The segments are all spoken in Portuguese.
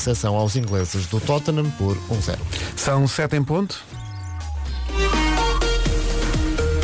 recepção aos ingleses do Tottenham por 1-0. São sete em ponto.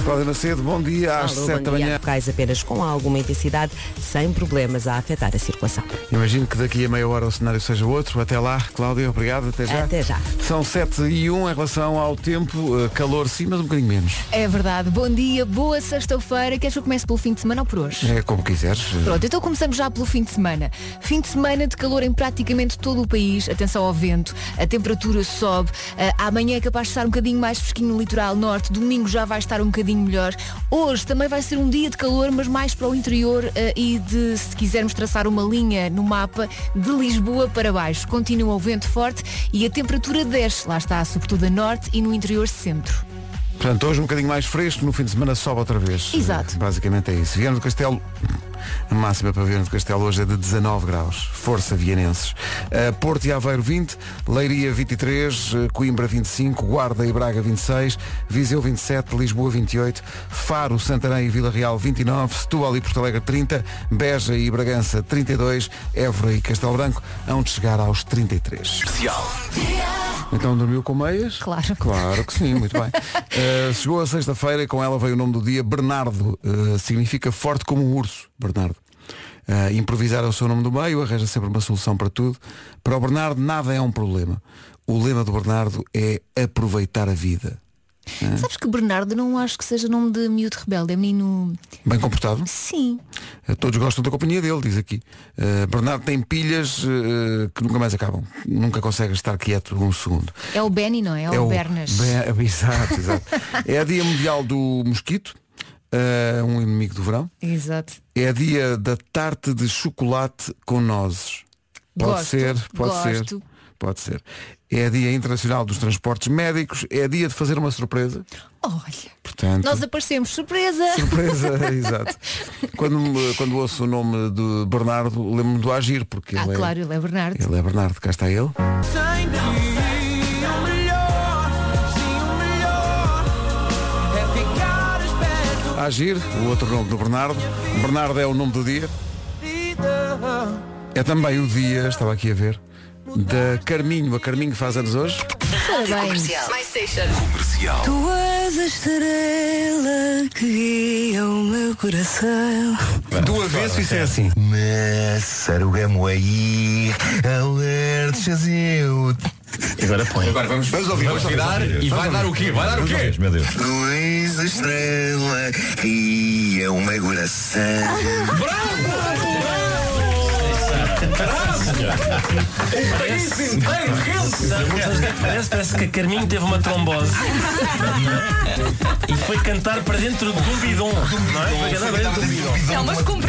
Cláudia Macedo, bom dia às Alô, 7 da manhã. Locais apenas com alguma intensidade, sem problemas a afetar a circulação. Imagino que daqui a meia hora o cenário seja outro. Até lá, Cláudia, obrigado, até já. Até já. São 7 e 1 em relação ao tempo, eh, calor sim, mas um bocadinho menos. É verdade. Bom dia, boa sexta-feira. Queres que eu comece pelo fim de semana ou por hoje? É como quiseres. Pronto, então começamos já pelo fim de semana. Fim de semana de calor em praticamente todo o país. Atenção ao vento, a temperatura sobe. Ah, amanhã é capaz de estar um bocadinho mais fresquinho no litoral norte. Domingo já vai estar um bocadinho melhor. Hoje também vai ser um dia de calor, mas mais para o interior ah, e de, se quisermos traçar uma linha no mapa, de Lisboa para baixo. Continua o vento forte e a temperatura desce. Lá está, sobretudo a norte e no interior centro. Portanto, hoje um bocadinho mais fresco, no fim de semana sobe outra vez. Exato. Basicamente é isso. Viana do Castelo, a máxima para Viana do Castelo hoje é de 19 graus. Força Vianenses. Eh, Porto e Aveiro 20, Leiria 23, eh, Coimbra 25, Guarda e Braga 26, Viseu 27, Lisboa 28, Faro, Santarém e Vila Real 29, Setúbal e Porto Alegre 30, Beja e Bragança 32, Évora e Castelo Branco hão de chegar aos 33. Então dormiu com meias? Claro. Claro que sim, muito bem. Uh, chegou a sexta-feira e com ela veio o nome do dia, Bernardo. Uh, significa forte como um urso, Bernardo. Uh, improvisar é o seu nome do meio, arranja sempre uma solução para tudo. Para o Bernardo nada é um problema. O lema do Bernardo é aproveitar a vida. Sabes que Bernardo não acho que seja nome de miúdo rebelde, é menino. Bem comportado? Sim. Uh, Todos gostam da companhia dele, diz aqui. Uh, Bernardo tem pilhas uh, que nunca mais acabam. Nunca consegue estar quieto um segundo. É o Benny, não é? É, o Bernas. Be- Exato, exato. é dia mundial do mosquito, eh, um inimigo do verão. Exato. É dia da tarte de chocolate com nozes. Pode Gosto, ser, pode gosto. ser. Pode ser. É dia internacional dos transportes médicos. É dia de fazer uma surpresa. Olha, Portanto, nós aparecemos, surpresa! surpresa, exato. Quando, quando ouço o nome de Bernardo, lembro-me do Agir, porque Ah, ele, claro, ele é Bernardo. é, ele é Bernardo. Cá está ele. Agir, o outro nome do Bernardo. Bernardo é o nome do dia. É também o dia, estava aqui a ver, da Carminho. A Carminho faz anos hoje. Parabéns. Tu és a estrela que guia o meu coração. Do avesso isso é assim. Mas sarugamo aí, alertas eu. Agora põe. Agora vamos, vamos ouvir, vamos virar e vai dar o quê? Vai dar o quê? Meu Deus. Tu és a estrela que guia o meu coração. Parece, parece que a Carminho teve uma trombose e foi cantar para dentro de um bidon. Não é? Foi cantar para dentro de um bidon. Não, mas cumpriu.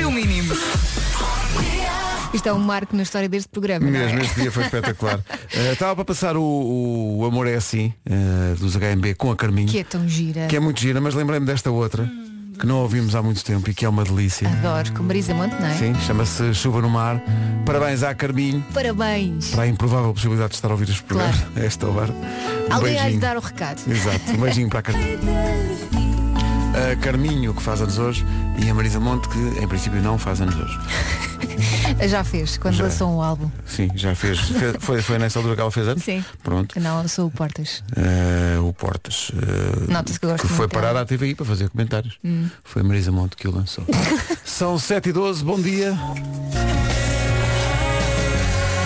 Isto é um marco na história deste programa. é? Mesmo, este dia foi espetacular. Eh, estava para passar o, o Amor é Assim, eh, dos HMB, com a Carminho, Que é tão gira. que é muito gira, mas lembrei-me desta outra, que não ouvimos há muito tempo e que é uma delícia. Adoro, com Marisa Monte, não é? Sim, chama-se Chuva no Mar. Parabéns à Carminho Parabéns. para a improvável possibilidade de estar a ouvir este programa a esta hora. Um Alguém beijinho. dar o recado. Exato, um beijinho para a Carminho. A Carminho, que faz anos hoje, e a Marisa Monte, que em princípio não faz anos hoje. Já fez, quando Já. lançou um álbum. Sim, já fez. Fe- Foi, foi nessa altura que ela fez anos? Sim. Pronto. Não, sou o Portas. Eh, o Portas. eh, Nota-se que eu gosto que foi parar à TVI para fazer comentários. Foi a Marisa Monte que o lançou. São 7 e 12 bom dia.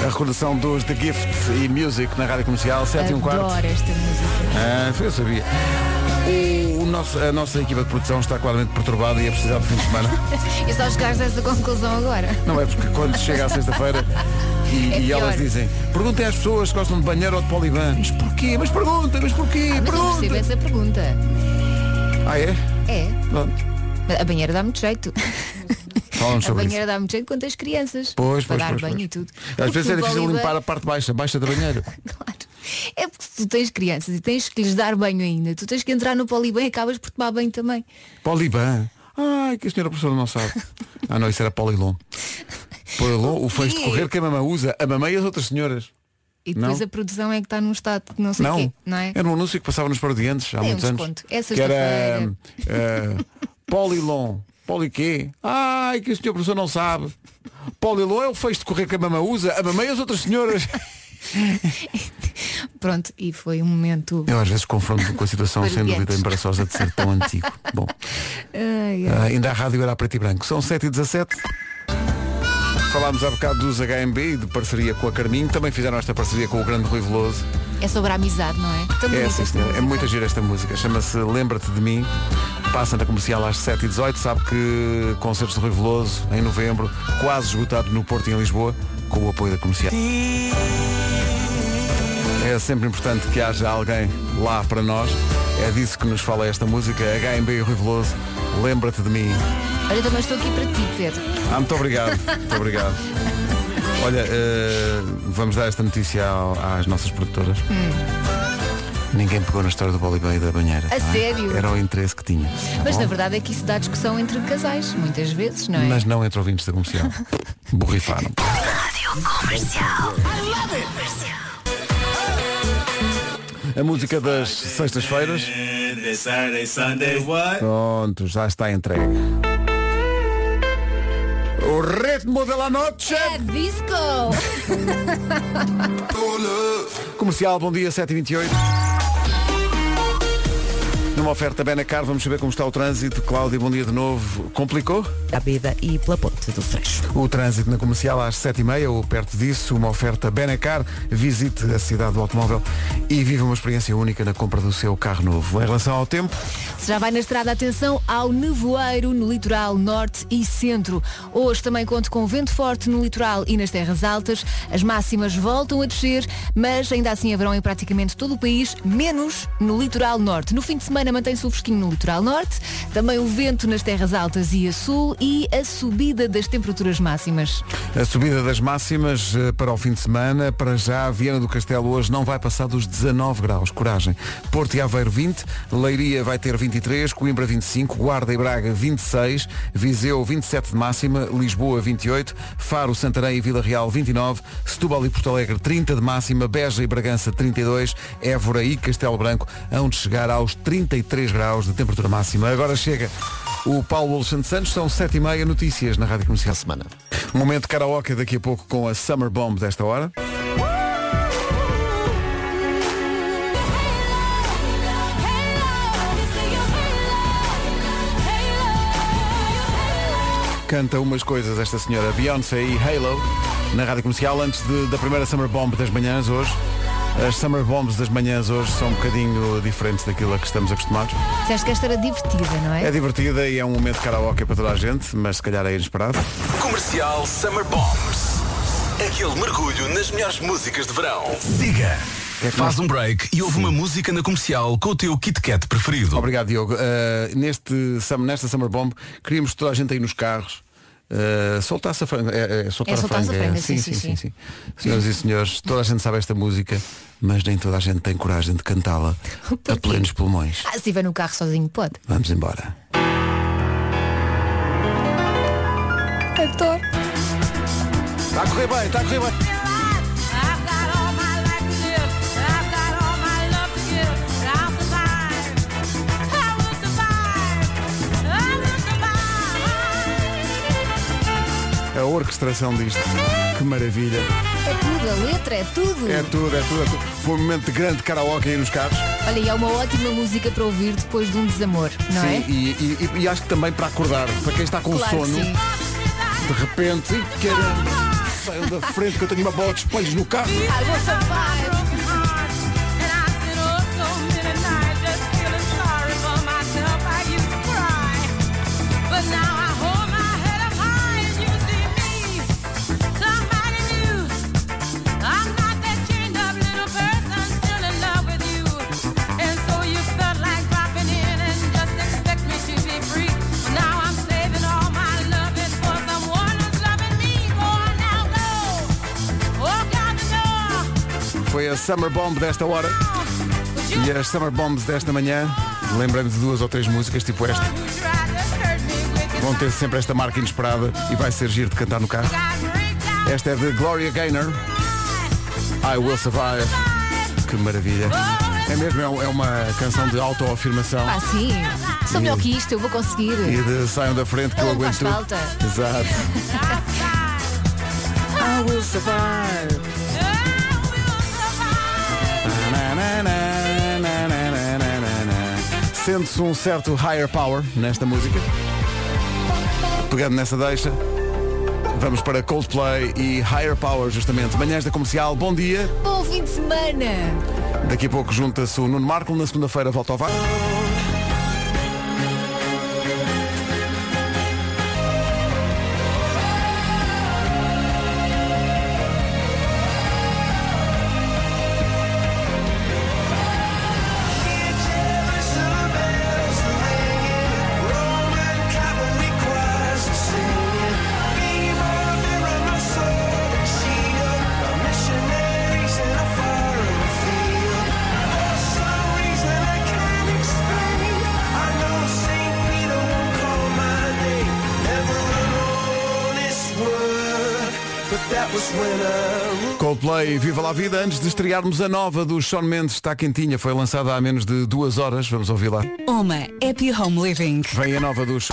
A recordação dos The Gift e Music na Rádio Comercial, 7 e um quarto. Adoro esta música. Ah, eu sabia. O nosso, a nossa equipa de produção está claramente perturbada e é precisar de fim de semana. E só chegaste a essa conclusão agora. Não é porque quando chega à sexta-feira e, É e elas dizem, perguntem às pessoas que gostam de banheiro ou de poliban. Mas porquê? Mas pergunta, mas porquê? Ah, mas eu pergunta. percebo essa pergunta. Ah, é? É. Pronto. A banheira dá muito jeito. Falamos A sobre isso. banheira dá muito jeito quando tens crianças. Pois, para pois, dar pois, banho pois. e tudo. Às Porque vezes é difícil limpar a parte baixa, baixa da banheira. Claro. É porque tu tens crianças e tens que lhes dar banho ainda, tu tens que entrar no poliban e acabas por tomar banho também. Poliban. Ai, que a senhora professora não sabe. Ah não, isso era polilon. Polilon, o fecho de correr que a mamãe usa, a mamãe e as outras senhoras. E depois Não. a produção é que está num estado de não sei Não, quê, não é? era um anúncio que passava nos parodiantes há Tem um muitos anos. desconto. É que era eh, Polilon. Poli quê? Ai, que o senhor professor não sabe. Paulo Elon é o fecho de correr que a mamãe usa, a mamãe e as outras senhoras. Pronto, e foi um momento. Eu às vezes confronto com a situação sem dúvida embaraçosa de ser tão antigo. Bom, Ai, ai. ah, ainda a rádio era a preto e branco. São 7 e 17 Falámos há bocado dos HMB e de parceria com a Carminho. Também fizeram esta parceria com o grande Rui Veloso. É sobre a amizade, não é? Tão É, sim, é muito gira esta música. Chama-se Lembra-te de mim. Passa na comercial às 7h18. Sabe que concertos de Rui Veloso em novembro, quase esgotado no Porto e em Lisboa, com o apoio da comercial. É sempre importante que haja alguém lá para nós. É disso que nos fala esta música. HMB e Rui Veloso. Lembra-te de mim. Olha, eu também estou aqui para ti, Pedro. Ah, muito obrigado. Muito obrigado. Olha, eh, vamos dar esta notícia ao- às nossas produtoras. Ninguém pegou na história do Bolibé e da banheira. A bem? sério? Era o interesse que tinha. Mas Bom, na verdade é que isso dá discussão entre casais, muitas vezes, não é? mas não entre ouvintes da comercial. Borrifaram. A música das sextas-feiras. Pronto, já está entregue. O ritmo da noite. É disco! Comercial, bom dia, 7h28. Oferta Benacar, vamos saber como está o trânsito. Cláudia, bom dia de novo. Complicou? A vida e pela ponte do Freixo. O trânsito na comercial às 7h30 ou perto disso, uma oferta Benacar. Visite a cidade do automóvel e viva uma experiência única na compra do seu carro novo. Em relação ao tempo, Se já vai na estrada, atenção ao nevoeiro no litoral norte e centro. Hoje também conto com vento forte no litoral e nas terras altas. As máximas voltam a descer, mas ainda assim haverão em praticamente todo o país, menos no litoral norte. No fim de semana mantém-se o fresquinho no litoral norte, também o vento nas terras altas e a sul e a subida das temperaturas máximas. a subida das máximas eh, para o fim de semana. Para já, Viana do Castelo hoje não vai passar dos 19 graus. Coragem. Porto e Aveiro 20, Leiria vai ter 23, Coimbra 25, Guarda e Braga 26, Viseu 27 de máxima, Lisboa 28, Faro, Santarém e Vila Real 29, Setúbal e Porto Alegre 30 de máxima, Beja e Bragança 32, Évora e Castelo Branco hão de chegar aos 33 graus de temperatura máxima. Agora chega o Paulo Alexandre Santos, são 7h30 notícias na Rádio Comercial Semana. Momento de karaoke daqui a pouco com a Summer Bomb desta hora. Canta umas coisas esta senhora Beyoncé e Halo na Rádio Comercial antes de- da primeira Summer Bomb das manhãs hoje. As Summer Bombs das manhãs hoje são um bocadinho diferentes daquilo a que estamos acostumados. Disseste que esta era divertida, não é? É divertida e é um momento de karaoke para toda a gente, mas se calhar é inesperado. Comercial Summer Bombs. Aquele mergulho nas melhores músicas de verão. Siga. Faz um break e ouve uma música na comercial com o teu Kit Kat preferido. Obrigado, Diogo. Uh, neste, nesta Summer Bomb, queríamos que toda a gente aí nos carros. Uh, soltasse a franga. É, é, soltar É a franga. franga, sim, sim, sim, sim, sim, sim. Senhoras e senhores, toda a gente sabe esta música, mas nem toda a gente tem coragem de cantá-la a plenos pulmões. Ah, se estiver no carro sozinho, pode. Vamos embora. Adoro. Está a correr bem, está a correr bem. A orquestração disto. Que maravilha. É tudo, a letra, é tudo. É tudo, é tudo, é tudo. Foi um momento de grande karaoke aí nos carros. Olha, e é uma ótima música para ouvir depois de um desamor, não Sim, é? e, e- e- acho que também para acordar, para quem está com Claro que sono, de repente, "Ih, caramba, saiam da frente que eu tenho uma bola de espelhos no carro. I will survive. Foi a Summer Bomb desta hora. E as Summer Bombs desta manhã, lembrando de duas ou três músicas, tipo esta, vão ter sempre esta marca inesperada e vai ser giro de cantar no carro. Esta é de Gloria Gaynor. I Will Survive. Que maravilha. É mesmo, é é uma canção de autoafirmação. Ah, sim. Sou melhor que isto, eu vou conseguir. E de saiam da frente que eu aguento faz tudo. falta. Exato. I will survive. Sente-se um certo higher power nesta música. Pegando nessa deixa, vamos para Coldplay e Higher Power, justamente. Manhãs da Comercial, bom dia. Bom fim de semana! Daqui a pouco junta-se o Nuno Marco, na segunda-feira volta ao VAR. Coldplay, viva lá a vida. Antes de estrearmos a nova do Sean Mendes, está quentinha, foi lançada há menos de duas horas. Vamos ouvir lá. Uma Happy Home Living. Vem a nova dos.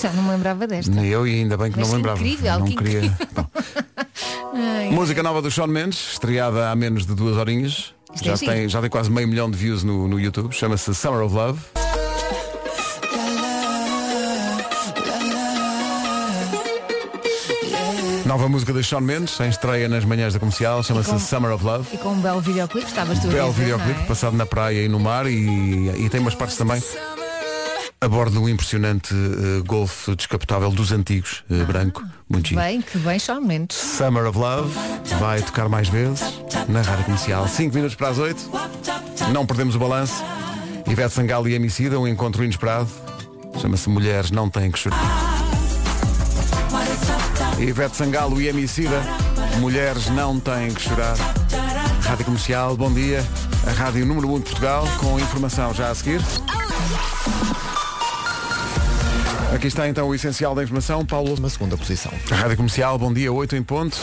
Já não me lembrava desta. Nem eu e ainda bem que Mas não lembrava. incrível, não que queria. incrível. Ai. Música nova do Sean Mendes, estreada há menos de duas horinhas. Isto Já é tem, já tem quase meio milhão de views no, no YouTube. Chama-se Summer of Love. Nova música de Sean Mendes, em estreia nas manhãs da comercial, chama-se Summer of Love. E com um belo videoclipe, estavas tu a Belo videoclipe, é? passado na praia e no mar e, e tem umas partes também a bordo de um impressionante eh, Golf descapotável dos antigos, eh, branco, muito giro. Bem, que bem, Shawn Mendes. Summer of Love vai tocar mais vezes na rádio comercial. 5 minutos para as 8. Não perdemos o balanço. Ivete Sangalo e Emicida, um encontro inesperado. Chama-se Mulheres Não Têm Que Chorar. Ivete Sangalo e Emicida, Mulheres Não Têm Que Chorar. Rádio Comercial, bom dia. A Rádio Número 1 de Portugal, com informação já a seguir. Aqui está então o essencial da informação. Paulo. Na segunda posição. Rádio Comercial, bom dia, 8 em ponto.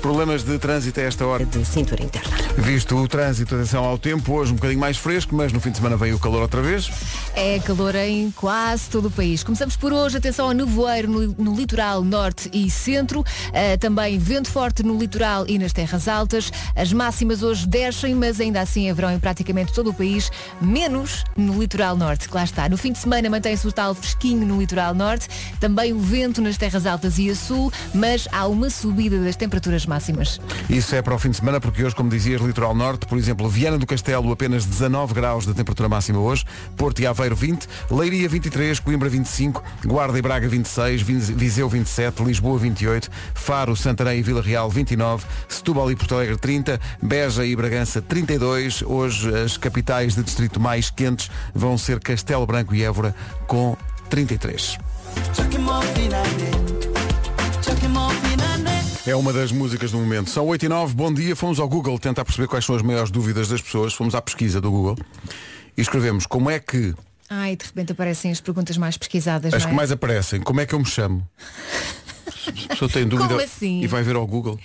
Problemas de trânsito a esta hora. De cintura interna. Visto o trânsito, atenção ao tempo, hoje um bocadinho mais fresco, mas no fim de semana vem o calor outra vez. É calor em quase todo o país. Começamos por hoje, atenção ao nevoeiro no, no litoral norte e centro, Ah, também vento forte no litoral e nas terras altas. As máximas hoje descem, mas ainda assim haverão em praticamente todo o país, menos no litoral norte, que lá está. No fim de semana mantém-se o tal fresquinho no litoral norte, também o vento nas terras altas e a sul, mas há uma subida das temperaturas máximas. Isso é para o fim de semana, porque hoje, como dizias, litoral norte, por exemplo, Viana do Castelo, apenas 19 graus de temperatura máxima hoje, Porto e Aveiro 20, Leiria 23, Coimbra 25, Guarda e Braga 26, Vise- Viseu 27, Lisboa 28, Faro, Santarém e Vila Real 29, Setúbal e Porto Alegre 30, Beja e Bragança 32. Hoje as capitais de distrito mais quentes vão ser Castelo Branco e Évora com 33. É uma das músicas do momento. São 8 e 9, bom dia. Fomos ao Google tentar perceber quais são as maiores dúvidas das pessoas. Fomos à pesquisa do Google e escrevemos como é que Ai, de repente aparecem as perguntas mais pesquisadas. as não que é? mais aparecem, como é que eu me chamo? A pessoa tem dúvida Como assim? e vai ver ao Google.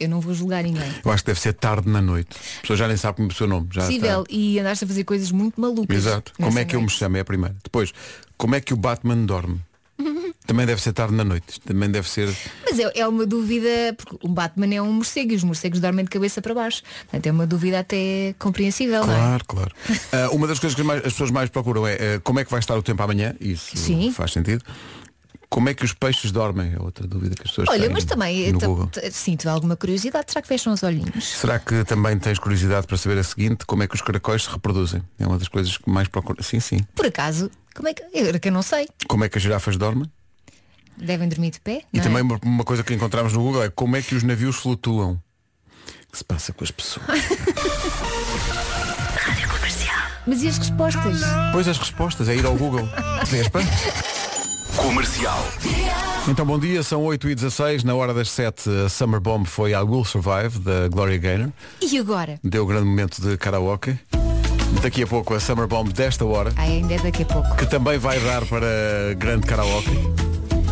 Eu não vou julgar ninguém. Eu acho que deve ser tarde na noite. A pessoa já nem sabe é o seu nome. Já Possível. está. E andaste a fazer coisas muito malucas. Exato. Como é que eu me noite. chamo? É a primeira. Depois, como é que o Batman dorme? Também deve ser tarde na noite. Também deve ser. Mas é, é uma dúvida, porque o Batman é um morcego e os morcegos dormem de cabeça para baixo. Portanto, é uma dúvida até compreensível, não é? Claro, claro. Ah, uma das coisas que as pessoas mais procuram é ah, como é que vai estar o tempo amanhã. Isso Sim. faz sentido. Como é que os peixes dormem? É outra dúvida que as pessoas Olha, têm mas também t- sinto alguma curiosidade. Será que fecham os olhinhos? Será que também tens curiosidade para saber a seguinte? Como é que os caracóis se reproduzem? É uma das coisas que mais procuro. Sim, sim. Por acaso, como é que. Eu, que eu não sei. Como é que as girafas dormem? Devem dormir de pé? E é? também uma, uma coisa que encontramos no Google é como é que os navios flutuam. O que se passa com as pessoas? Mas e as respostas? Pois as respostas, é ir ao Google. Vespa. Comercial. Então bom dia, são 8 e 16 na hora das 7 a Summer Bomb foi I Will Survive, da Gloria Gaynor. E agora? Deu o grande momento de karaoke. Daqui a pouco a Summer Bomb desta hora, Ah, ainda é daqui a pouco. que também vai dar para grande karaoke.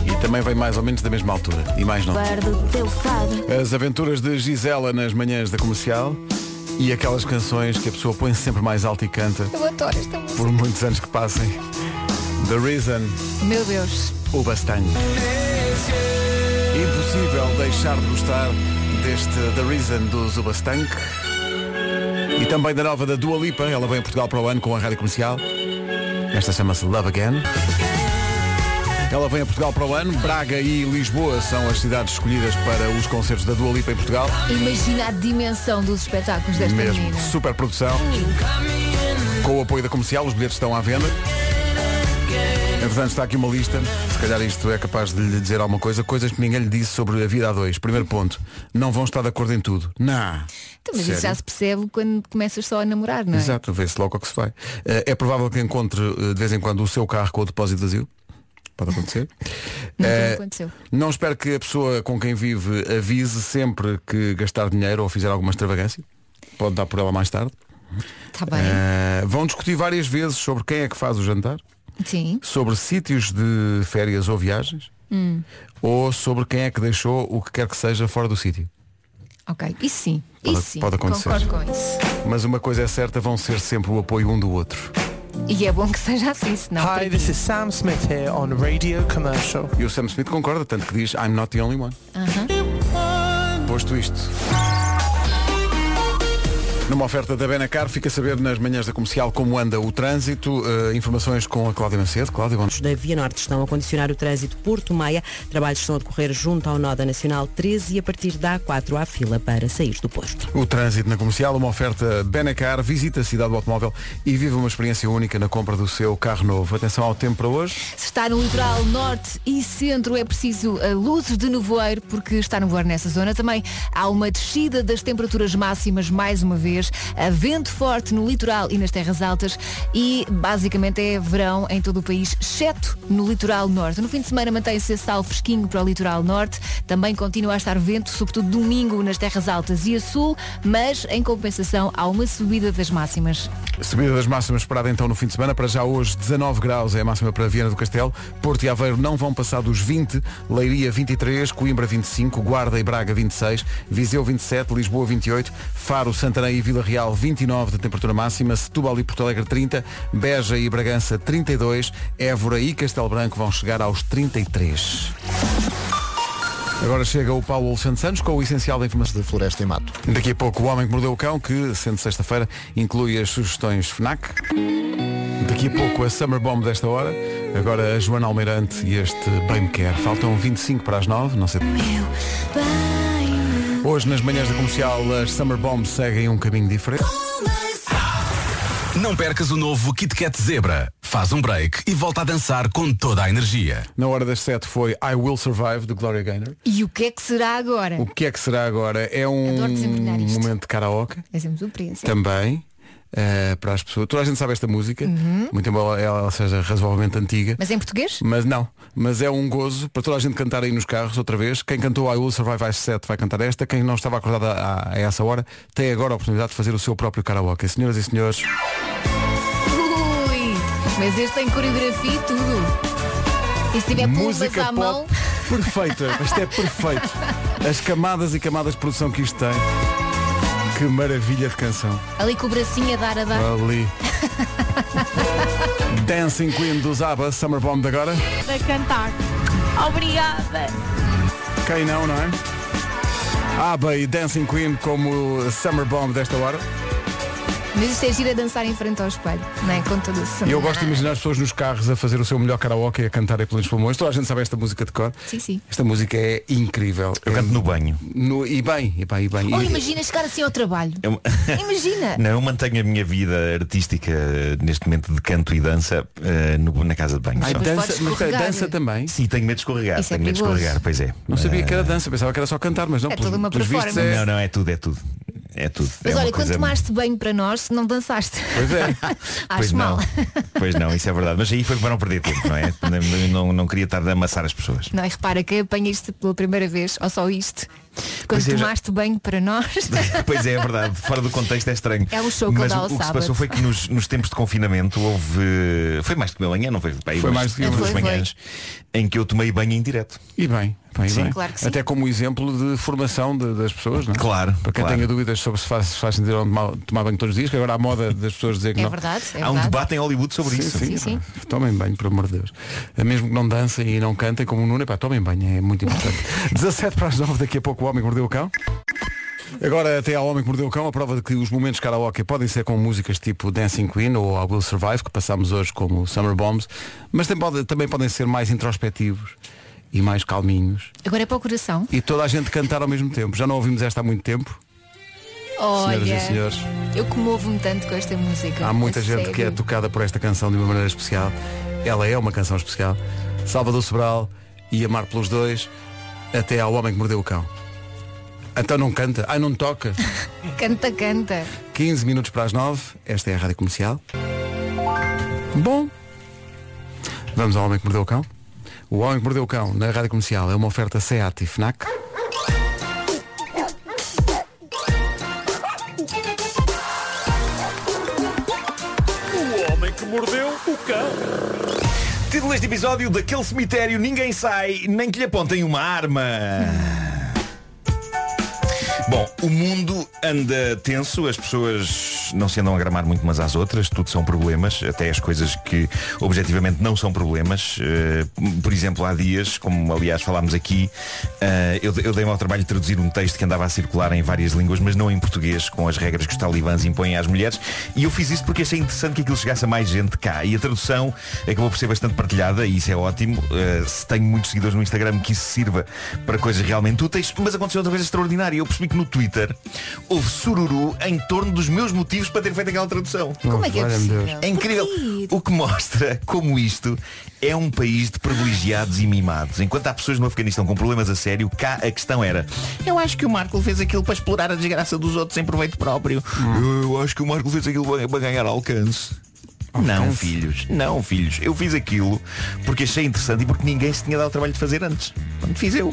E também vem mais ou menos da mesma altura. E mais não. Guardo teu fado. As aventuras de Gisela nas manhãs da comercial e aquelas canções que a pessoa põe sempre mais alto e canta Eu adoro esta música. por muitos anos que passem. The Reason, Meu Deus. o Bastanho. impossível deixar de gostar deste The Reason do Zubastank e também da nova da Dua Lipa. Ela vem a Portugal para o ano com a rádio comercial. Esta chama-se Love Again. Ela vem a Portugal para o ano. Braga e Lisboa são as cidades escolhidas para os concertos da Dua Lipa em Portugal. Imagina a dimensão dos espetáculos desta Mesmo menina. super produção. Com o apoio da comercial, os bilhetes estão à venda. Entretanto, está aqui uma lista. Se calhar isto é capaz de lhe dizer alguma coisa. Coisas que ninguém lhe disse sobre a vida a dois. Primeiro ponto. Não vão estar de acordo em tudo. Não. Então, mas isso Sério? já se percebe quando começas só a namorar, não é? Exato, vê-se logo o que se vai. Eh, É provável que encontre eh, de vez em quando o seu carro com o depósito vazio. Pode acontecer. Me Eh, aconteceu. não espero que a pessoa com quem vive avise sempre que gastar dinheiro ou fizer alguma extravagância. Pode dar por ela mais tarde. Está bem. Eh, vão discutir várias vezes sobre quem é que faz o jantar, Sim. sobre sítios de férias ou viagens, Hum. ou sobre quem é que deixou o que quer que seja fora do sítio. Ok. Isso sim. Pode- Isso sim. pode acontecer. Concordo com isso. Mas uma coisa é certa, vão ser sempre o apoio um do outro. E é bom que seja assim, senão. Hi, this is Sam Smith here on Radio Commercial. E o Sam Smith concorda, tanto que diz I'm not the only one. Aham. Posto isto. Numa oferta da Benacar, fica a saber nas manhãs da comercial como anda o trânsito. Eh, informações com a Cláudia Macedo. Cláudia, bom da Via Norte estão a condicionar o trânsito Porto Maia. Trabalhos estão a decorrer junto ao nó da Nacional 13 e a partir da A4 há fila para sair do Porto. O trânsito na comercial, uma oferta Benacar, visita a cidade do automóvel e vive uma experiência única na compra do seu carro novo. Atenção ao tempo para hoje. Se está no litoral norte e centro é preciso uh, luzes de nevoeiro porque está nevoeiro nessa zona. Também há uma descida das temperaturas máximas mais uma vez. A vento forte no litoral e nas terras altas e basicamente é verão em todo o país, exceto no litoral norte. No fim de semana mantém-se esse tal fresquinho para o litoral norte. Também continua a estar vento, sobretudo domingo nas terras altas e a sul, mas em compensação há uma subida das máximas. Subida das máximas esperada então no fim de semana. Para já hoje 19 graus é a máxima para Viana do Castelo. Porto e Aveiro não vão passar dos 20. Leiria 23, Coimbra 25, Guarda e Braga 26, Viseu 27, Lisboa 28, Faro, Santarém e Vila Real 29 de temperatura máxima, Setúbal e Porto Alegre 30, Beja e Bragança 32, Évora e Castelo Branco vão chegar aos 33. Agora chega o Paulo Alexandre Santos com o essencial da informação de Floresta e Mato. Daqui a pouco o Homem que Mordeu o Cão, que, sendo sexta-feira, inclui as sugestões FNAC. Daqui a pouco a Summer Bomb desta hora. Agora a Joana Almeirante e este Bem Me Quer. Faltam 25 para as 9, não sei. Hoje, nas manhãs da comercial, as Summer Bombs seguem um caminho diferente. Não percas o novo Kit Kat Zebra. Faz um break e volta a dançar com toda a energia. Na hora das 7 foi I Will Survive, de Gloria Gaynor. E o que é que será agora? O que é que será agora? É um Adoro desempenhar isto. momento de karaoke. É sempre surpresa. Também. Eh, para as pessoas. Toda a gente sabe esta música, Uhum. muito embora ela seja razoavelmente antiga. Mas em português? Mas não, mas é um gozo para toda a gente cantar aí nos carros outra vez. Quem cantou I Will Survive às 7 vai cantar esta. Quem não estava acordado a, a essa hora tem agora a oportunidade de fazer o seu próprio karaoke. Senhoras e senhores, Ui, mas este tem coreografia e tudo. E se tiver música à mão, perfeita. Isto é perfeito. As camadas e camadas de produção que isto tem. Que maravilha de canção. ali com o bracinho a dar a dar. Ali. Dancing Queen dos ABBA, Summer Bomb de agora. A cantar. Obrigada. Quem não, não é? ABBA e Dancing Queen como Summer Bomb desta hora. Mas isto é giro a dançar em frente ao espelho, não é? Com todo o E eu gosto de imaginar as pessoas nos carros a fazer o seu melhor karaoke e a cantarem pelos pulmões. Toda a gente sabe esta música de cor. Sim, sim. Esta música é incrível. Eu canto no banho. No, e bem, e bem, e bem. Ou E- imagina chegar assim ao trabalho. Eu- Imagina. Não, eu mantenho a minha vida artística eh, neste momento de canto e dança eh, no- na casa de banho. Ai, dança, mas dança também. Sim, tenho medo de escorregar. Isso é tenho medo de escorregar, pois é. Não sabia que era Eh, dança, pensava que era só cantar, mas não. É pelos- toda uma pelos vistos performance. é- Não, não, é tudo, é tudo. É tudo. Mas é olha, quando tomaste banho para nós, não dançaste. Pois é. Pois Acho mal. não. Pois não, isso é verdade. Mas aí foi para não perder tempo, não é? Não, não, não queria estar a amassar as pessoas. Não, e repara que apanhaste pela primeira vez, ou só isto. Quando Pois é, já- tomaste banho para nós. Pois é, é verdade. Fora do contexto é estranho. É o show que Mas o, o que se passou foi que nos, nos tempos de confinamento houve. Foi mais de uma manhã, não foi? Bem, Foi mais uma duas Foi, foi. manhãs em que eu tomei banho em direto. E bem, Bem, Sim, bem. claro que sim. Até como exemplo de formação de- das pessoas, não é? Claro, Para quem claro. tenha dúvidas sobre se faz, se faz sentido tomar, banho todos os dias, que agora há moda das pessoas dizer que É não. verdade, é Há um debate em Hollywood sobre Sim, isso. sim, Sim, sim. pá. Tomem banho, por amor de Deus. Mesmo que não dancem e não cantem como o Nuno, pá, tomem banho, é muito importante. 17 para as 9, daqui a pouco o Homem que Mordeu o Cão. Agora até ao Homem que Mordeu o Cão, a prova de que os momentos karaoke podem ser com músicas tipo Dancing Queen ou I Will Survive, que passámos hoje como Summer Bombs, mas também, pode- também podem ser mais introspectivos e mais calminhos. Agora é para o coração. E toda a gente cantar ao mesmo tempo. Já não ouvimos esta há muito tempo. Olha, Senhoras e senhores. eu comovo-me tanto com esta música. Há muita gente sério. que é tocada por esta canção de uma maneira especial. Ela é uma canção especial. Salvador Sobral e Amar pelos dois até ao Homem que Mordeu o Cão. Então não canta, ai não toca. Canta, canta. 15 minutos para as 9, esta é a Rádio Comercial. Bom, vamos ao Homem que Mordeu o Cão. O Homem que Mordeu o Cão na Rádio Comercial é uma oferta SEAT e FNAC. O homem que mordeu o cão. Título deste episódio, daquele cemitério ninguém sai, nem que lhe apontem uma arma. Bom, o mundo anda tenso, as pessoas não se andam a gramar muito umas às outras, tudo são problemas, até as coisas que objetivamente não são problemas. Eh, por exemplo, há dias, como aliás falámos aqui, eh, eu, eu dei-me ao trabalho de traduzir um texto que andava a circular em várias línguas, mas não em português, com as regras que os talibãs impõem às mulheres, e eu fiz isso porque achei interessante que aquilo chegasse a mais gente cá. E a tradução acabou por ser bastante partilhada, e isso é ótimo. Eh, se tenho muitos seguidores no Instagram que isso sirva para coisas realmente úteis, mas aconteceu outra coisa extraordinária. Eu percebi que no Twitter houve sururu em torno dos meus motivos para ter feito aquela tradução. Como é que é possível? É incrível. O que mostra como isto é um país de privilegiados e mimados. Enquanto há pessoas no Afeganistão com problemas a sério, cá a questão era Eu acho que o Marco fez aquilo para explorar a desgraça dos outros em proveito próprio. Eu acho que o Marco fez aquilo para- para ganhar alcance. Não, filhos, não, filhos. Eu fiz aquilo porque achei interessante e porque ninguém se tinha dado o trabalho de fazer antes. Quando fiz eu.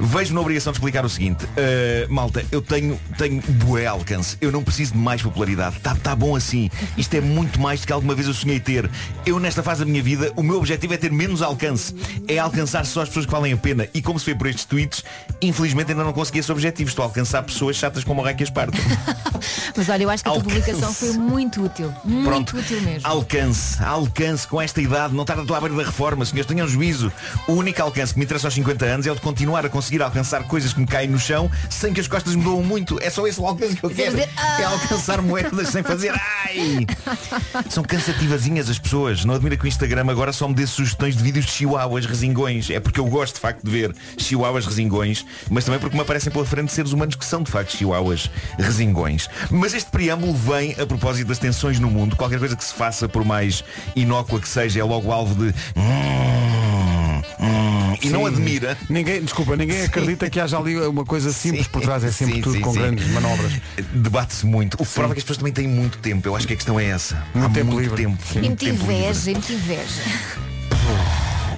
Vejo-me na obrigação de explicar o seguinte. Uh, malta, eu tenho, tenho bué alcance. Eu não preciso de mais popularidade. Tá, tá bom assim. Isto é muito mais do que alguma vez eu sonhei ter. Eu, nesta fase da minha vida, o meu objetivo é ter menos alcance. É alcançar só as pessoas que valem a pena. E como se vê por estes tweets, infelizmente ainda não consegui esse objetivo. Estou a alcançar pessoas chatas como o Reiki Esparta. Mas olha, eu acho que a tua Alcance. publicação foi muito útil. Muito Pronto. útil mesmo. Alcance, alcance com esta idade, não tarda a beira da reforma, senhores, tenham juízo. O único alcance que me interessa aos 50 anos é o de continuar a conseguir alcançar coisas que me caem no chão sem que as costas me doam muito. É só esse o alcance que eu quero. fazer, ah. É alcançar moedas sem fazer ai. São cansativazinhas as pessoas. Não admira que o Instagram agora só me dê sugestões de vídeos de chihuahuas resingões. É porque eu gosto de facto de ver chihuahuas resingões, mas também porque me aparecem pela frente seres humanos que são de facto chihuahuas resingões. Mas este preâmbulo vem a propósito das tensões no mundo. Qualquer coisa que se faça, por mais inócua que seja, é logo alvo de. "Hum, hum", E não admira. Ninguém, desculpa, ninguém acredita que haja ali uma coisa simples por trás, é sempre Sim, tudo sim, com sim. grandes manobras. Debate-se muito. O que prova é que as pessoas também têm muito tempo. Eu acho que a questão é essa. Muito Há tempo muito livre. tempo. Muito tempo livre. inveja, muita inveja.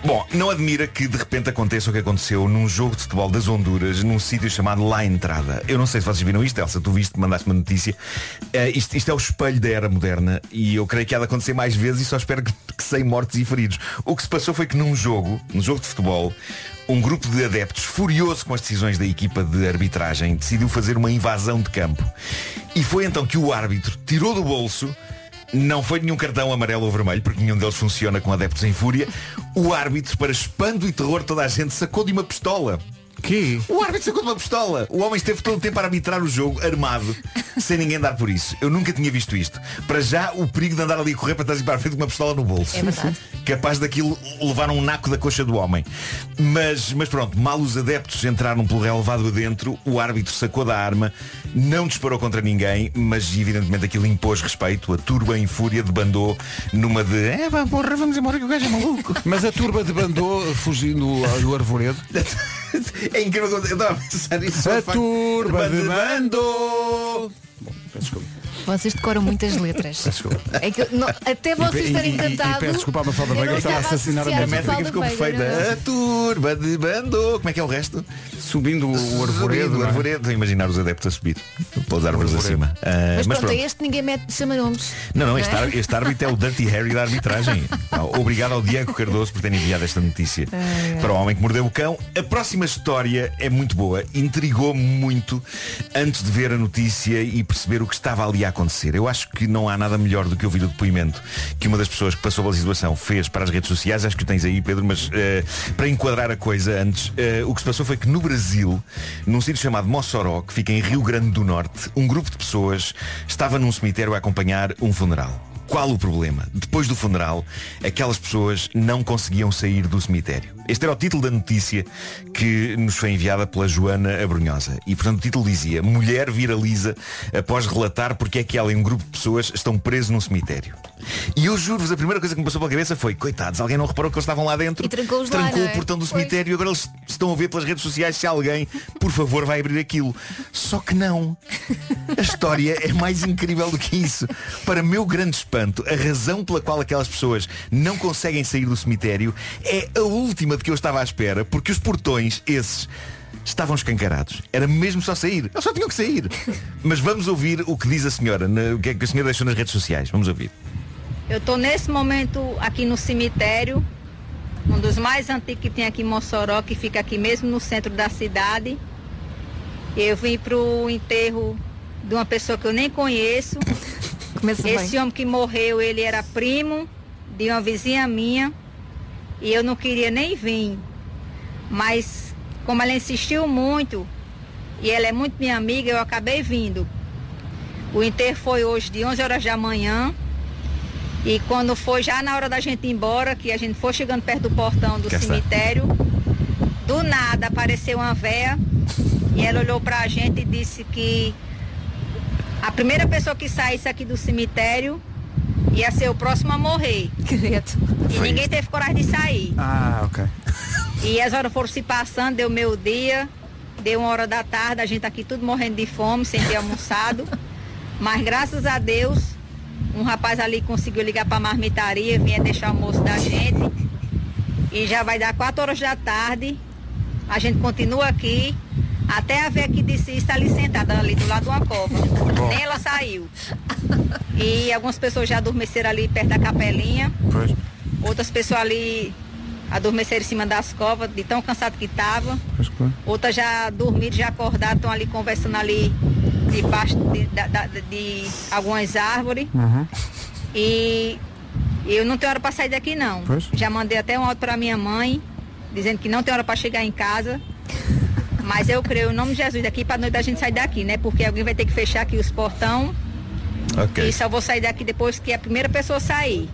Bom, não admira que de repente aconteça o que aconteceu num jogo de futebol das Honduras, num sítio chamado La Entrada. Eu não sei se vocês viram isto, Elsa, tu viste, mandaste uma notícia. Eh, isto, isto é o espelho da era moderna e eu creio que há de acontecer mais vezes e só espero que, que sem mortes e feridos. O que se passou foi que num jogo, num jogo de futebol, um grupo de adeptos, furioso com as decisões da equipa de arbitragem, decidiu fazer uma invasão de campo. E foi então que o árbitro tirou do bolso não foi nenhum cartão amarelo ou vermelho, porque nenhum deles funciona com adeptos em fúria. O árbitro, para espanto e terror de toda a gente, sacou de uma pistola. Que? O árbitro sacou de uma pistola. O homem esteve todo o tempo a arbitrar o jogo, armado, sem ninguém dar por isso. Eu nunca tinha visto isto. Para já, o perigo de andar ali a correr para trás e para a frente com uma pistola no bolso. É verdade. Capaz daquilo levar um naco da coxa do homem. Mas, mas pronto, mal os adeptos entraram pelo relevado adentro, o árbitro sacou da arma, não disparou contra ninguém, mas evidentemente aquilo impôs respeito. A turba em fúria debandou numa de é porra, vamos embora que o gajo é maluco. Mas a turba debandou fugindo do arvoredo. É incrível, eu estava a pensar nisso. A turba Bando- debandou. Bom, desculpa. Vocês decoram muitas letras. É que eu- não- até vocês estarem encantados. peço desculpa à Mafalda eu Veiga, estava a assassinar a minha A métrica ficou perfeita. A turba de bando. Como é que é o resto? Subindo o arvoredo. O não é? arvoredo. A imaginar os adeptos a subir pelas árvores arvoredo. acima. Ah, Mas, pronto, pronto. este ninguém mete, chama nomes. Não, não, este, é? ar- este árbitro é o Dirty Harry da arbitragem. Ah, Obrigado ao Diego Cardoso por ter enviado esta notícia para o homem que mordeu o cão. A próxima história é muito boa. Intrigou-me muito antes de ver a notícia e perceber o que estava ali a acontecer. Eu acho que não há nada melhor do que ouvir o depoimento que uma das pessoas que passou pela situação fez para as redes sociais. Acho que o tens aí, Pedro, mas eh, para enquadrar a coisa antes, eh, o que se passou foi que no Brasil, num sítio chamado Mossoró, que fica em Rio Grande do Norte, um grupo de pessoas estava num cemitério a acompanhar um funeral. Qual o problema? Depois do funeral, aquelas pessoas não conseguiam sair do cemitério. Este era o título da notícia que nos foi enviada pela Joana Abrunhosa. E portanto o título dizia Mulher viraliza após relatar porque é que ela e um grupo de pessoas estão presos num cemitério. E eu juro-vos, a primeira coisa que me passou pela cabeça foi Coitados, alguém não reparou que eles estavam lá dentro E lá, Trancou não é? o portão do cemitério E agora eles estão a ver pelas redes sociais Se alguém, por favor, vai abrir aquilo Só que não a história é mais incrível do que isso. Para meu grande espanto, a razão pela qual aquelas pessoas não conseguem sair do cemitério é a última de que eu estava à espera, porque os portões, esses, estavam escancarados. Era mesmo só sair. Eles só tinham que sair. Mas vamos ouvir o que diz a senhora, o que é que a senhora deixou nas redes sociais. Vamos ouvir. Eu estou nesse momento aqui no cemitério, um dos mais antigos que tem aqui em Mossoró, que fica aqui mesmo no centro da cidade. Eu vim para o enterro de uma pessoa que eu nem conheço. Esse bem. homem que morreu, ele era primo de uma vizinha minha e eu não queria nem vir. Mas como ela insistiu muito e ela é muito minha amiga, eu acabei vindo. O enterro foi hoje de 11 horas da manhã. E quando foi já na hora da gente ir embora, que a gente foi chegando perto do portão do Cá está. cemitério, do nada apareceu uma véia e ela olhou pra gente e disse que a primeira pessoa que saísse aqui do cemitério ia ser o próximo a morrer. Credo. E ninguém teve coragem de sair. Ah, ok. E as horas foram se passando, deu meio dia, deu uma hora da tarde, a gente aqui tudo morrendo de fome, sem ter almoçado. Mas graças a Deus, um rapaz ali conseguiu ligar para a marmitaria, vinha deixar o almoço da gente. E já vai dar quatro horas da tarde. A gente continua aqui. Até a ver que disse está ali sentada ali do lado de uma cova. Nem ela saiu. E algumas pessoas já adormeceram ali perto da capelinha. Pois. Outras pessoas ali adormeceram em cima das covas, de tão cansado que estava. Pois claro. Outras já dormiram, já acordaram, estão ali conversando ali debaixo de, da- de algumas árvores. Uhum. E eu não tenho hora para sair daqui não. Pois. Já mandei até um áudio para minha mãe, dizendo que não tem hora para chegar em casa. Mas eu creio, em nome de Jesus, daqui para noite a gente sair daqui, né? Porque alguém vai ter que fechar aqui os portão. Ok. E só vou sair daqui depois que a primeira pessoa sair.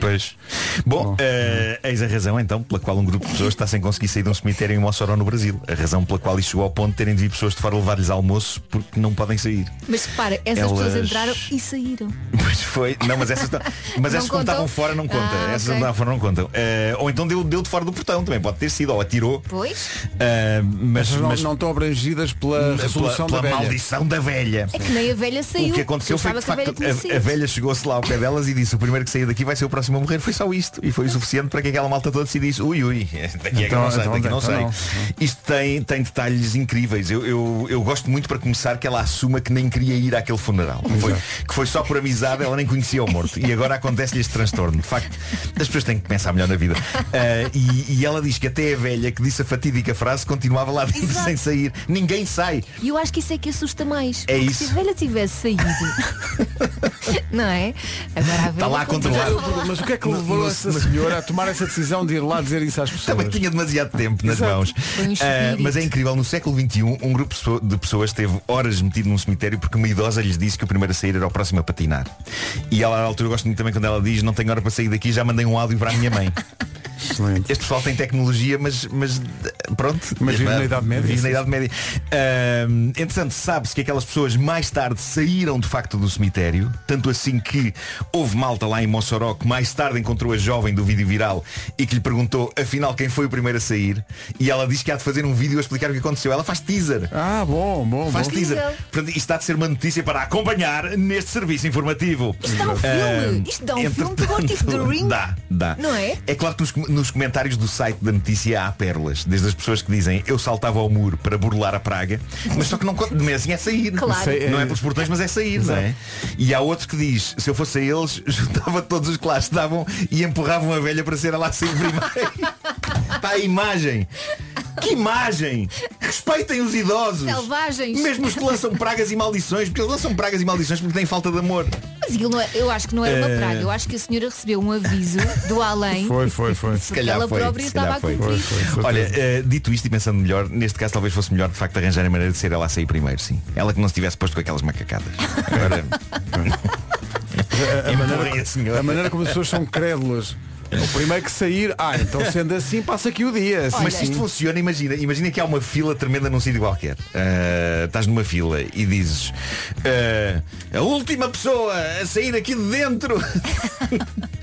Pois. Bom, eh, eis a razão então pela qual um grupo de pessoas está sem conseguir sair de um cemitério em Mossoró no Brasil. A razão pela qual isto chegou ao ponto de terem de vir pessoas de fora levar-lhes almoço porque não podem sair. Mas repara, essas Elas- pessoas entraram e saíram. Pois foi. Não, mas essas, mas essas como contam? estavam fora não conta. Ah, essas ok. não estavam fora não contam. Eh, ou então deu, deu de fora do portão também. Pode ter sido. Ou atirou. Pois? Eh, mas, Essas não, mas não estão abrangidas pela pela, resolução pela da velha. maldição da velha. É que nem a velha saiu. O que aconteceu foi que de facto a a, velha chegou-se lá ao pé delas e disse o primeiro que sair daqui vai ser o próximo a morrer. Foi só isto. E foi o suficiente para que aquela malta toda decidisse ui ui, daqui é que Então- não sei, então- daqui não então sei. não. Isto tem, tem detalhes incríveis. Eu, eu, eu gosto muito para começar que ela assuma que nem queria ir àquele funeral. Que foi, que foi só por amizade, ela nem conhecia o morto. E agora acontece-lhe este transtorno. De facto, as pessoas têm que pensar melhor na vida. Ah, e, e ela diz que até a velha que disse a fatídica frase continuava lá dentro Exato. sem sair. Ninguém sai. E eu acho que isso é que assusta mais. É isso. se a velha tivesse saído. não é? Agora a velha Está lá a continua. Controlar. Mas o que é que levou no- essa no- senhora a tomar essa decisão de ir lá dizer isso às pessoas? Também tinha demasiado tempo nas Exato. mãos. Um espírito. mas é incrível, no século XXI, um grupo de pessoas esteve horas metido num cemitério porque uma idosa lhes disse que o primeiro a sair era o próximo a patinar. E ela, à altura, eu gosto muito também quando ela diz, não tenho hora para sair daqui, já mandei um áudio para a minha mãe. Excelente. Este pessoal tem tecnologia, mas, mas pronto. Mas vive na Idade Média. Vive na Idade Média. Ahm, entretanto, sabe-se que aquelas pessoas mais tarde saíram de facto do cemitério, tanto assim que houve malta lá em Mossoró que mais tarde encontrou a jovem do vídeo viral e que lhe perguntou afinal quem foi o primeiro a sair e ela diz que há de fazer um vídeo a explicar o que aconteceu. Ela faz teaser. Ah, bom, bom, Faz bom. teaser. Portanto, isto está de ser uma notícia para acompanhar neste serviço informativo. Isto dá um filme. Ahm, Isto dá um filme de What If the Ring. Dá, dá. Não é? É claro que nos, nos comentários do site da notícia há pérolas, desde as pessoas que dizem eu saltava ao muro para burlar a praga, mas só que não conta, mas assim é sair. Claro. Sei, Não é- é pelos portões, mas é sair, não é? E há outro que diz, se eu fosse a eles, juntava todos os que lá estavam e empurravam a velha para ser a sair primeiro. Está a imagem. Que imagem! Respeitem os idosos! Selvagens. Mesmo os que lançam pragas e maldições, porque eles lançam pragas e maldições porque têm falta de amor. Mas aquilo não é- eu acho que não era uma Eh. praga. Eu acho que a senhora recebeu um aviso do além. Foi, foi, foi. Se calhar ela foi. própria se estava calhar a foi. cumprir. Foi, foi, foi. Olha, eh, dito isto e pensando melhor, neste caso talvez fosse melhor de facto arranjar a maneira de ser ela a sair primeiro, sim. Ela que não se tivesse posto com aquelas macacadas. Agora. a, maneira, a senhora. a maneira como as pessoas são crédulas. O primeiro que sair, ah, então sendo assim, passa aqui o dia. Mas se isto funciona, imagina, imagina que há uma fila tremenda num sítio qualquer. Ah, estás numa fila e dizes ah, a última pessoa a sair aqui de dentro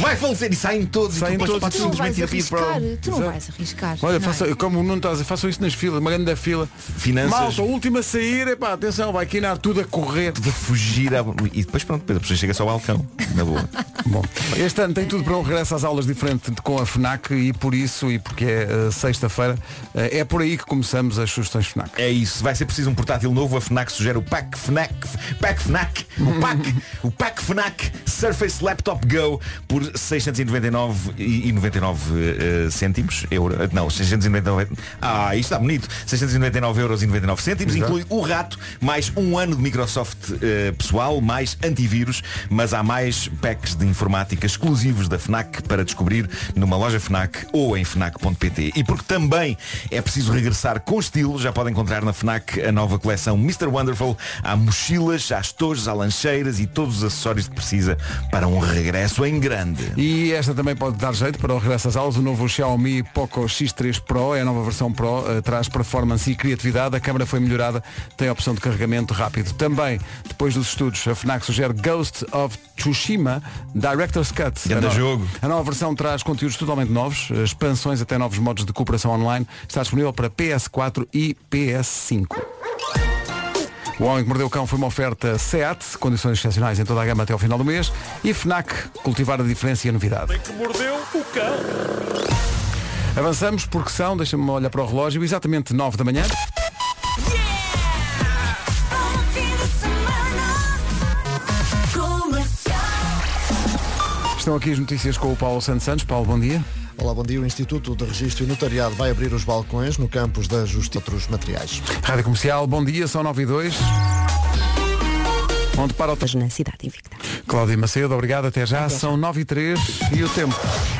vai falecer e saem todos Saem e tu todos. Tu não vais para arriscar. Tu não Exato. vais arriscar. Olha, não é? faça, como o Nuno está a dizer, façam isso nas filas, uma grande fila. Finanças. Malta, a última a sair, epá, atenção, vai quinar tudo a correr. de fugir à... e depois pronto, depois a pessoa chega só ao balcão. Na boa. Bom, este ano tem tudo para um regresso às aulas diferente com a FNAC e por isso, e porque é eh, sexta-feira, eh, é por aí que começamos as sugestões FNAC. É isso, vai ser preciso um portátil novo. A FNAC sugere o Pack FNAC, Pack FNAC, o Pack, o Pack FNAC Surface Laptop Go por 699 e e 99 eh, cêntimos, euro, eh, não, 699, ah, isto está bonito, 699 euros e 99 cêntimos, Exato. inclui o rato, mais um ano de Microsoft eh, pessoal, mais antivírus, mas há mais packs de informática exclusivos da FNAC para descobrir numa loja FNAC ou em FNAC.pt. E porque também é preciso regressar com estilo, já pode encontrar na FNAC a nova coleção Mr. Wonderful. Há mochilas, há estojos, há lancheiras e todos os acessórios que precisa para um regresso em grande. E esta também pode dar jeito para o regresso às aulas. O novo Xiaomi Poco X3 Pro é a nova versão Pro, eh, traz performance e criatividade. A câmera foi melhorada, tem a opção de carregamento rápido. Também, depois dos estudos, a FNAC sugere Ghost of Tsushima Director's Cut. Grande a no- jogo. A nova versão traz conteúdos totalmente novos, eh, expansões até novos modos de cooperação online. Está disponível para PS4 e PS5. O Homem que Mordeu o Cão foi uma oferta SEAT, condições excepcionais em toda a gama até ao final do mês, e FNAC, cultivar a diferença e a novidade. que mordeu o cão. Avançamos porque são, deixa-me olhar para o relógio, exatamente 9 da manhã. Estão aqui as notícias com o Paulo Santos Santos. Paulo, bom dia. Olá, bom dia. O Instituto de Registro e Notariado vai abrir os balcões no campus da Justiça outros materiais. Rádio Comercial, bom dia, são 9 e 2. Onde para o Mas na cidade invicta. Cláudia Macedo, obrigado, até já. São 9 e 3 e o tempo.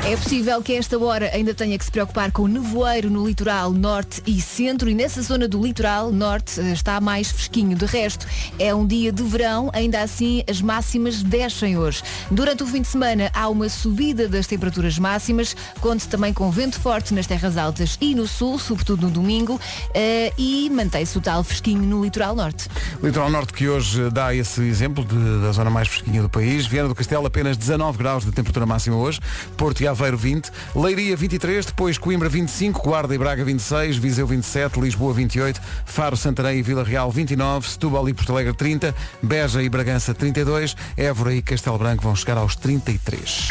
É possível que a esta hora ainda tenha que se preocupar com o nevoeiro no litoral norte e centro e nessa zona do litoral norte eh, está mais fresquinho. De resto, é um dia de verão, ainda assim as máximas descem hoje. Durante o fim de semana há uma subida das temperaturas máximas, conte também com vento forte nas terras altas e no sul, sobretudo no domingo, eh, e mantém-se o tal fresquinho no litoral norte. Litoral Norte que hoje dá esse exemplo de- da zona mais fresquinha do país. Viana do Castelo apenas 19 graus de temperatura máxima hoje. Porto e Aveiro 20. Leiria 23. Depois Coimbra 25. Guarda e Braga 26. Viseu 27. Lisboa 28. Faro, Santarém e Vila Real 29. Setúbal e Porto Alegre 30. Beja e Bragança 32. Évora e Castelo Branco vão chegar aos 33.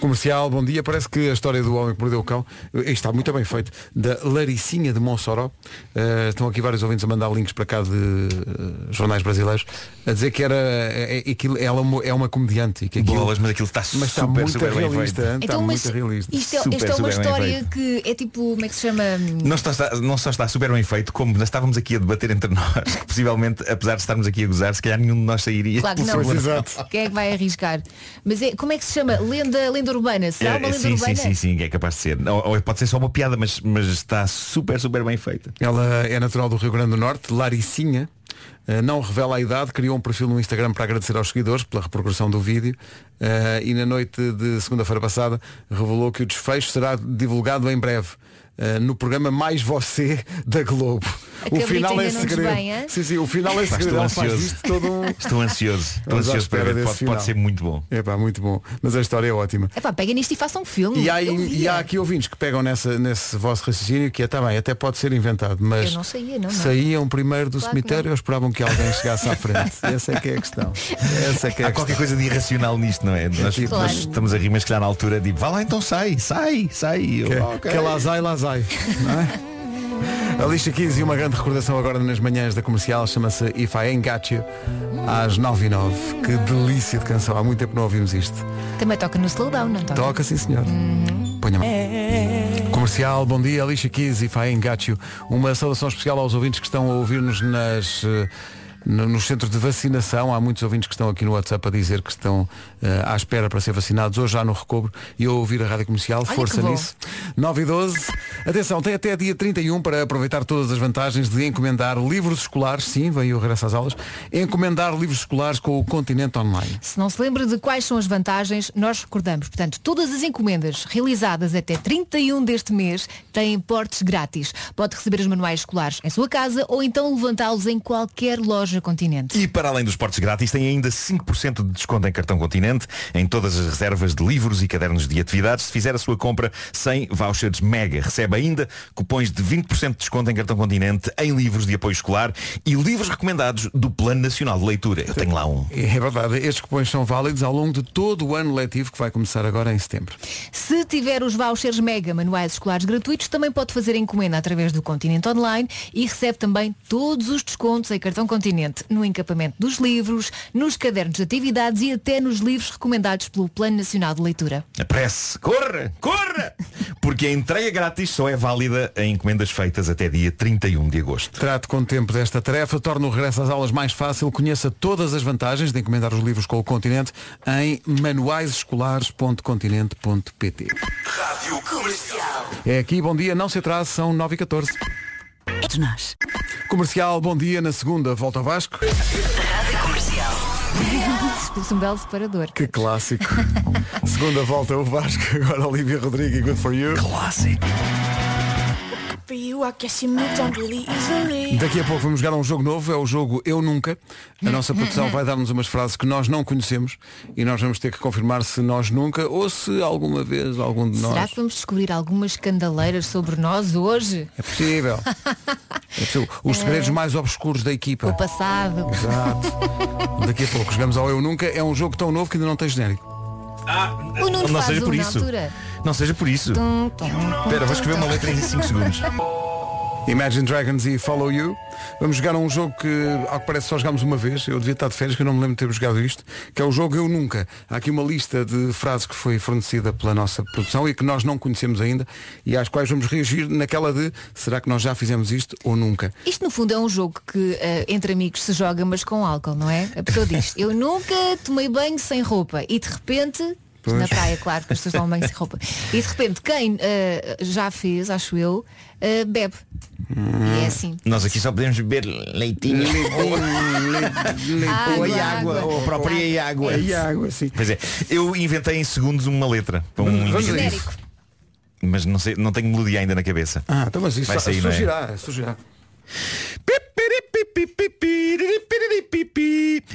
Comercial, bom dia. Parece que a história do homem que mordeu o cão eh, está muito bem feito. Da Laricinha de Monssoró. Eh, estão aqui vários ouvintes a mandar links para cá de eh, jornais brasileiros a dizer que era é, é, aquilo, ela é uma- comediante e que aquilo, Bolas, mas aquilo está mas está super, muito super bem realista. feito. Está Então, mas muito realista. Isto é, Super, esta é uma bem história feito. que é tipo, como é que se chama? Não só, está, não só está super bem feito, como nós estávamos aqui a debater entre nós, que possivelmente, apesar de estarmos aqui a gozar, se calhar nenhum de nós sairia. Claro que não. Quem é que vai arriscar? Mas é, como é que se chama? Lenda, lenda urbana? Será uma É, lenda sim, urbana? sim, sim, sim, é capaz de ser. Ou, ou pode ser só uma piada, mas, mas está super, super bem feita. Ela é natural do Rio Grande do Norte, Laricinha. Uh, não revela a idade, criou um perfil no Instagram para agradecer aos seguidores pela repercussão do vídeo uh, e na noite de segunda-feira passada revelou que o desfecho será divulgado em breve. Uh, no programa Mais Você da Globo. Cabrita ainda não desbanha? Sim, sim, o final é Pá, segredo. estou ansioso. um. Estou ansioso. Estou ansioso para ver. Pode, final. pode ser muito bom. É pá, muito bom. Mas a história é ótima. É pá, pega nisto e faça um filme. E há, e há aqui ouvintes que pegam nessa, nesse vosso raciocínio que é também, até pode ser inventado, mas Eu não saía, não, não. saíam primeiro do Claro cemitério ou esperavam que alguém chegasse à frente. Essa é que é a questão. Essa é que é a Há qualquer coisa de irracional nisto, não é? Nós, tipo- nós Claro. estamos a rir, mas que já na altura digo, vá lá então sai, sai, sai. Que, "Ok." que lá sai, lá sai. Não é? Alicia Keys e uma grande recordação agora nas manhãs da comercial chama-se If I Ain't Got You às 9 e 9 Que delícia de canção, há muito tempo não ouvimos isto. Também toca no slowdown, não toca? Toca sim senhor. Ponha mão. Comercial, bom dia, Alicia Keys e I Ain't Got You. Uma saudação especial aos ouvintes que estão a ouvir-nos nas. eh, no- nos centros de vacinação, há muitos ouvintes que estão aqui no WhatsApp a dizer que estão eh, à espera para ser vacinados, hoje já no recobro, e eu ouvir a Rádio Comercial, Olha força nisso. 9 e 12. Atenção, tem até dia 31 para aproveitar todas as vantagens de encomendar livros escolares, sim, veio o regresso às aulas, encomendar livros escolares com o Continente Online. Se não se lembra de quais são as vantagens, nós recordamos. Portanto, todas as encomendas realizadas até 31 deste mês têm portes grátis. Pode receber os manuais escolares em sua casa ou então levantá-los em qualquer loja continente. E para além dos portos grátis, tem ainda 5% de desconto em cartão Continente, em todas as reservas de livros e cadernos de atividades, se fizer a sua compra sem vouchers Mega. Recebe ainda cupons de 20% de desconto em cartão Continente, em livros de apoio escolar e livros recomendados do Plano Nacional de Leitura. Eu tenho lá um. É verdade, estes cupons são válidos ao longo de todo o ano letivo que vai começar agora em setembro. Se tiver os vouchers Mega Manuais Escolares gratuitos, também pode fazer encomenda através do Continente Online e recebe também todos os descontos em cartão Continente no encapamento dos livros, nos cadernos de atividades e até nos livros recomendados pelo Plano Nacional de Leitura. Apresse, corra, corra! Porque a entrega grátis só é válida em encomendas feitas até dia 31 de agosto. Trate com tempo desta tarefa, torna o regresso às aulas mais fácil, conheça todas as vantagens de encomendar os livros com o Continente em manuaisescolares.continente.pt Rádio Comercial. É aqui, bom dia, não se atrase, são 9 e 14 É de nós. Comercial, bom dia, na segunda, volta ao Vasco. Pus um belo separador. Que clássico. segunda volta o Vasco, agora Olivia Rodrigo e Good For You. Clássico. Daqui a pouco vamos jogar um jogo novo, é o jogo Eu Nunca. A nossa produção vai dar-nos umas frases que nós não conhecemos e nós vamos ter que confirmar se nós nunca ou se alguma vez algum de nós. Será que vamos descobrir algumas escandaleiras sobre nós hoje? É possível. É possível. Os segredos mais obscuros da equipa. O passado. Exato. Daqui a pouco jogamos ao Eu Nunca. É um jogo tão novo que ainda não tem genérico. O Nuno não faz seja um por na isso. altura. Não seja por isso. Espera, vou escrever uma letra em 5 segundos. Imagine Dragons e Follow You. Vamos jogar um jogo que, ao que parece, só jogámos uma vez. Eu devia estar de férias, que eu não me lembro de ter jogado isto. Que é o jogo Eu Nunca. Há aqui uma lista de frases que foi fornecida pela nossa produção e que nós não conhecemos ainda e às quais vamos reagir naquela de será que nós já fizemos isto ou nunca? Isto no fundo é um jogo que eh, entre amigos se joga mas com álcool, não é? A pessoa diz, eu nunca tomei banho sem roupa e de repente, Pois. na praia, claro, que as pessoas tomam banho sem roupa, e de repente quem eh, já fez, acho eu, eh, bebe. E é assim. Nós aqui só podemos beber leitinho. ou a Água, água, água. ou a própria água. E água, sim. Pois é, eu inventei em segundos uma letra para um isso. Mas não, sei, não tenho melodia ainda na cabeça. Ah, então mas isso Vai sair, não é? surgirá, surgirá.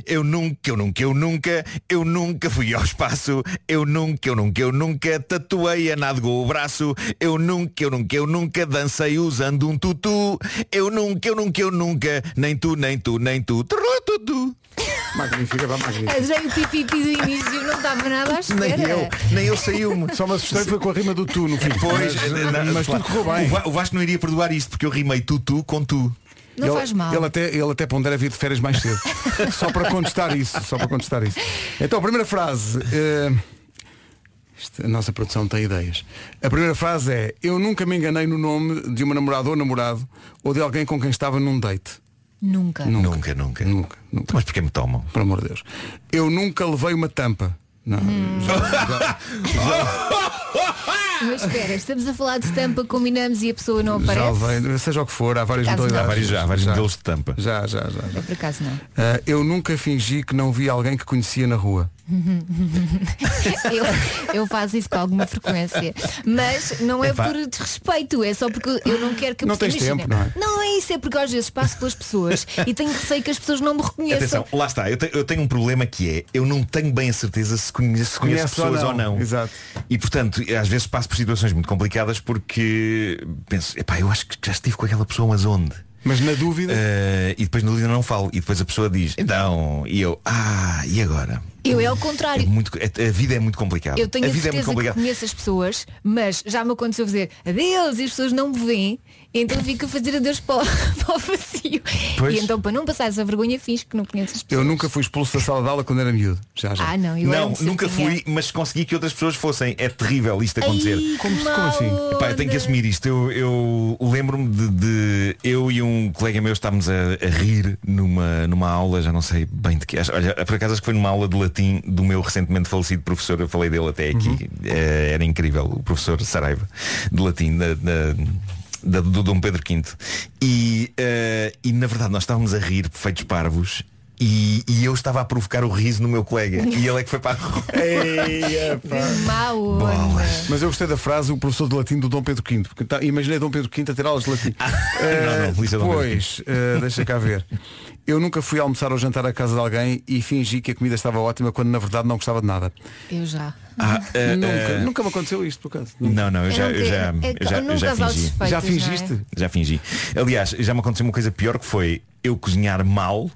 Eu nunca, eu nunca, eu nunca, eu nunca fui ao espaço. Eu nunca, eu nunca, eu nunca tatuei a nádega o braço. Eu nunca, eu nunca, eu nunca dancei usando um tutu. Eu nunca, eu nunca, eu nunca, nem tu, nem tu, nem tu. Tutu. Magnífica, vá magnífica. Adorei o pipipi do início, não estava nada à espera. Nem eu, nem eu saiu-me. Só me assustei foi com a rima do tu no fim. Pois, mas, mas claro. tudo correu bem. O Vasco não iria perdoar isto porque eu rimei tutu com tu. Não ele, faz mal. Ele até, ele até pondera vir de férias mais cedo. só para contestar isso. Só para contestar isso. Então, a primeira frase. isto, a nossa produção tem ideias. A primeira frase é Eu nunca me enganei no nome de uma namorada ou namorado ou de alguém com quem estava num date. Nunca. Nunca, nunca. Nunca, nunca. Mas porquê me tomam? Por amor de Deus. Eu nunca levei uma tampa. Não. Hum. já- já- Mas espera, estamos a falar de tampa, combinamos e a pessoa não Já aparece? levei, seja o que for, há várias modalidades. Há vários- há vários modelos de tampa. Já, já, já. já. Eu por acaso não. Ah, eu nunca fingi que não vi alguém que conhecia na rua. eu, eu faço isso com alguma frequência. Mas não é por desrespeito, é só porque eu não quero que a Não pessoa- tens tempo, não é? Não é isso, é porque às vezes passo pelas pessoas e tenho receio que as pessoas não me reconheçam. Atenção, lá está, eu, te- eu tenho um problema que é, eu não tenho bem a certeza se conheço, se conheço Conhece ou pessoas não. ou não. Exato. E portanto, às vezes passo por situações muito complicadas porque penso, epá, eu acho que já estive com aquela pessoa, mas onde? Mas na dúvida. Eh, e depois na dúvida não falo. E depois a pessoa diz, então, e eu, ah, e agora? Eu é ao É contrário. muito, a, a vida é muito complicada. Eu tenho a a, vida é muito complicada. conheço as pessoas, mas já me aconteceu dizer adeus e as pessoas não me veem, então eu fico a fazer adeus para o, para o vazio. Pois. E então para não passar essa vergonha fiz que não conheço as pessoas. Eu nunca fui expulso da sala de aula quando era miúdo. Já, já. Ah não, eu Não, nunca fui, mas consegui que outras pessoas fossem. É terrível isto acontecer. Ai, Como- como assim? Epá, eu tenho que assumir isto. Eu, eu lembro-me de, de- eu e um colega meu estávamos a, a rir numa, numa aula, já não sei bem de que. Olha, por acaso acho que foi numa aula de latim do meu recentemente falecido professor, eu falei dele até aqui. Eh, era incrível, o professor Saraiva, de latim, da- da- da- do Dom Pedro V. E, eh, e na verdade nós estávamos a rir feitos parvos. E, e eu estava a provocar o riso no meu colega E ele é que foi para a rua Mau Mas eu gostei da frase o professor de latim do Dom Pedro V. Porque tá- imaginei Dom Pedro V a ter aulas de latim. não, não, Felícia Dom Pedro Pois, deixa cá ver. Eu nunca fui almoçar ou jantar à casa de alguém e fingi que a comida estava ótima quando na verdade não gostava de nada. Eu já. Ah, eh, nunca, eh, nunca me aconteceu isto, por acaso. Não, não, eu Eu já, eu já, é eu já, eu já fingi. Já é? fingiste? Já fingi. Aliás, já me aconteceu uma coisa pior que foi eu cozinhar mal